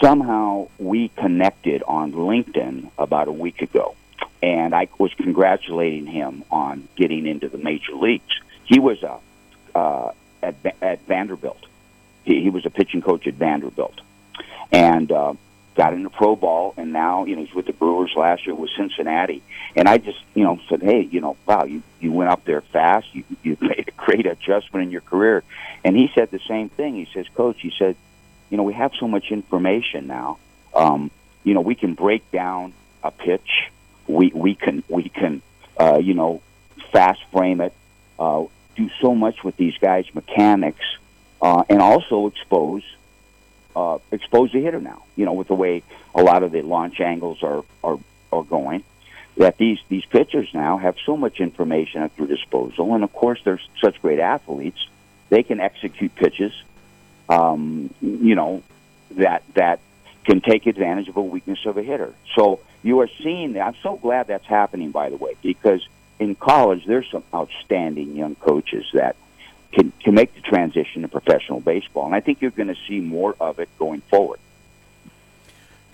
somehow we connected on LinkedIn about a week ago, and I was congratulating him on getting into the major leagues. He was a uh, at at Vanderbilt. He, he was a pitching coach at Vanderbilt, and uh, got into pro ball, and now you know he's with the Brewers last year with Cincinnati. And I just you know said, hey, you know, wow, you you went up there fast. You you made a great adjustment in your career. And he said the same thing. He says, Coach, he said, you know, we have so much information now. Um, you know, we can break down a pitch. We we can we can uh, you know fast frame it. Uh, do so much with these guys' mechanics, uh, and also expose uh, expose the hitter now. You know, with the way a lot of the launch angles are are, are going, that these these pitchers now have so much information at their disposal, and of course they're such great athletes. They can execute pitches, um, you know, that that can take advantage of a weakness of a hitter. So you are seeing that. I'm so glad that's happening, by the way, because in college there's some outstanding young coaches that can can make the transition to professional baseball, and I think you're going to see more of it going forward.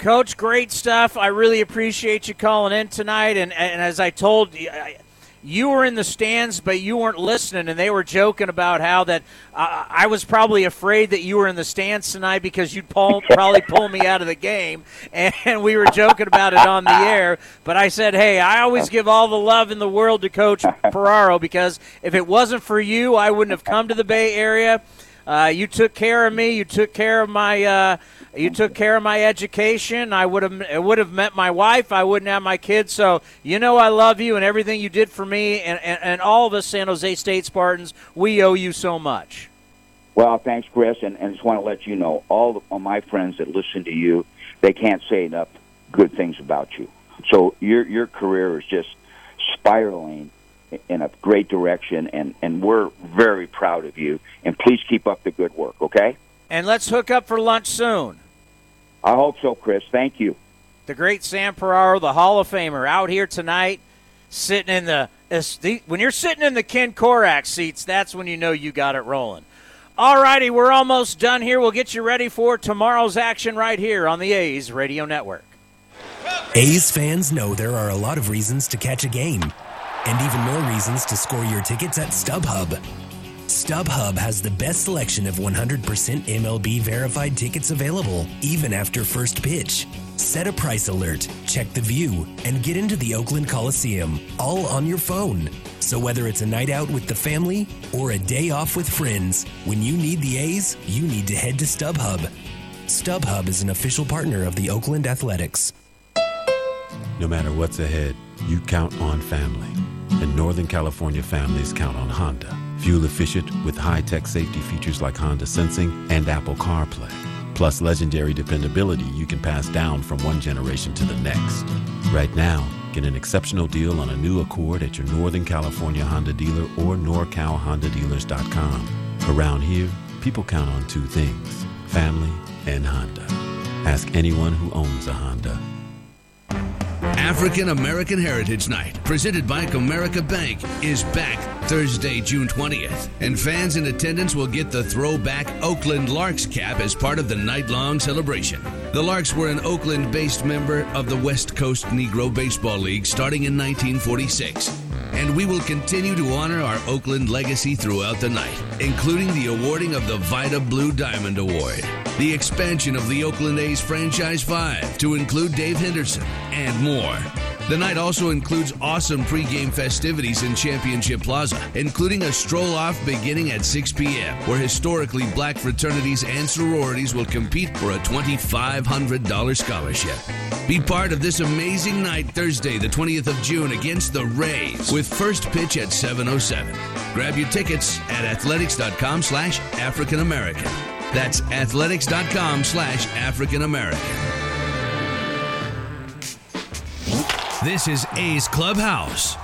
Coach, great stuff. I really appreciate you calling in tonight. And, and as I told you, I, you were in the stands, but you weren't listening, and they were joking about how that uh, I was probably afraid that you were in the stands tonight because you'd pull, probably pull me out of the game, and we were joking about it on the air. But I said, hey, I always give all the love in the world to Coach Piraro because if it wasn't for you, I wouldn't have come to the Bay Area. Uh, you took care of me. You took care of my. Uh, you took care of my education. I would have would have met my wife. I wouldn't have my kids. So you know I love you and everything you did for me and, and, and all of us San Jose State Spartans. We owe you so much. Well, thanks, Chris, and, and just want to let you know all, all my friends that listen to you, they can't say enough good things about you. So your your career is just spiraling in a great direction, and and we're very proud of you. And please keep up the good work, okay? And let's hook up for lunch soon. I hope so, Chris. Thank you. The great Sam Piraro, the Hall of Famer, out here tonight, sitting in the. When you're sitting in the Ken Korach seats, that's when you know you got it rolling. All righty, we're almost done here. We'll get you ready for tomorrow's action right here on the A's Radio Network. A's fans know there are a lot of reasons to catch a game, and even more reasons to score your tickets at StubHub. StubHub has the best selection of 100% MLB verified tickets available, even after first pitch. Set a price alert, check the view, and get into the Oakland Coliseum, all on your phone. So whether it's a night out with the family or a day off with friends, when you need the A's, you need to head to StubHub. StubHub is an official partner of the Oakland Athletics. No matter what's ahead, you count on family. And Northern California families count on Honda. Fuel efficient with high tech safety features like Honda Sensing and Apple CarPlay. Plus legendary dependability you can pass down from one generation to the next. Right now, get an exceptional deal on a new Accord at your Northern California Honda dealer or NorCalHondaDealers.com. Around here, people count on two things family and Honda. Ask anyone who owns a Honda. African American Heritage Night, presented by Comerica Bank, is back Thursday, June 20th, and fans in attendance will get the throwback Oakland Larks cap as part of the night long celebration. The Larks were an Oakland based member of the West Coast Negro Baseball League starting in 1946 and we will continue to honor our Oakland legacy throughout the night, including the awarding of the Vita Blue Diamond Award, the expansion of the Oakland A's Franchise 5 to include Dave Henderson, and more. The night also includes awesome pregame festivities in Championship Plaza, including a stroll off beginning at 6 p.m., where historically black fraternities and sororities will compete for a $2,500 scholarship. Be part of this amazing night Thursday, the 20th of June, against the Rays, with first pitch at 7:07. Grab your tickets at athletics.com slash African American. That's athletics.com slash African American. This is A's Clubhouse.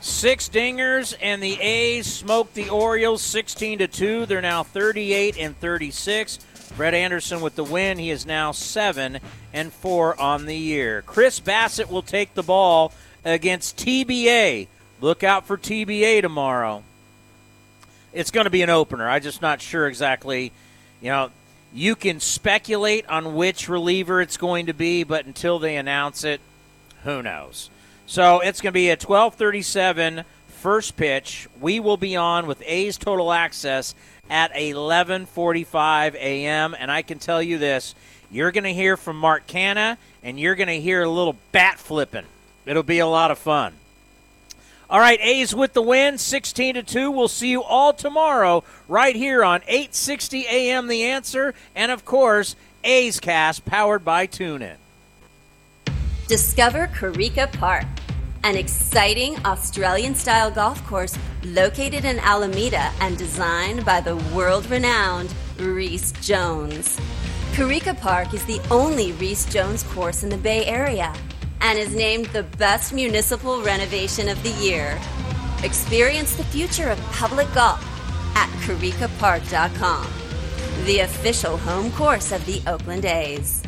Six dingers, and the A's smoked the Orioles 16 to 2. They're now 38 and 36. Brett Anderson with the win. He is now 7 and 4 on the year. Chris Bassitt will take the ball against TBA. Look out for TBA tomorrow. It's going to be an opener. I'm just not sure exactly. You know, you can speculate on which reliever it's going to be, but until they announce it, who knows? So it's going to be a 1237 first pitch. We will be on with A's Total Access at 11:45 a.m. And I can tell you this: you're going to hear from Mark Canha, and you're going to hear a little bat flipping. It'll be a lot of fun. All right, A's with the win, 16 to 2. We'll see you all tomorrow right here on 860 AM The Answer and of course, A's Cast powered by TuneIn. Discover Corica Park, an exciting Australian style golf course located in Alameda and designed by the world renowned Rees Jones. Corica Park is the only Rees Jones course in the Bay Area and is named the best municipal renovation of the year. Experience the future of public golf at coricapark.com, the official home course of the Oakland A's.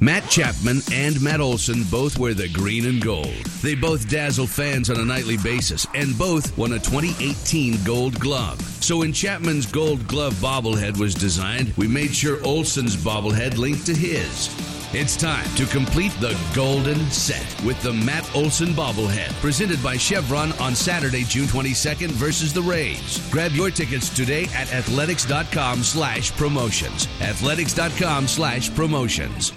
Matt Chapman and Matt Olson both wear the green and gold. They both dazzle fans on a nightly basis and both won a 2018 Gold Glove. So when Chapman's Gold Glove bobblehead was designed, we made sure Olson's bobblehead linked to his. It's time to complete the golden set with the Matt Olson bobblehead, presented by Chevron on Saturday, June 22nd versus the Rays. Grab your tickets today at athletics.com slash promotions. Athletics.com slash promotions.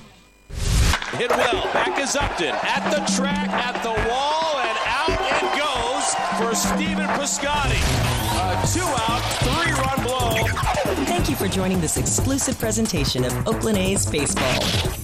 Hit well. Back is Upton at the track, at the wall, and out it goes for Stephen Piscotty. A two out, three run blow. Thank you for joining this exclusive presentation of Oakland A's Baseball.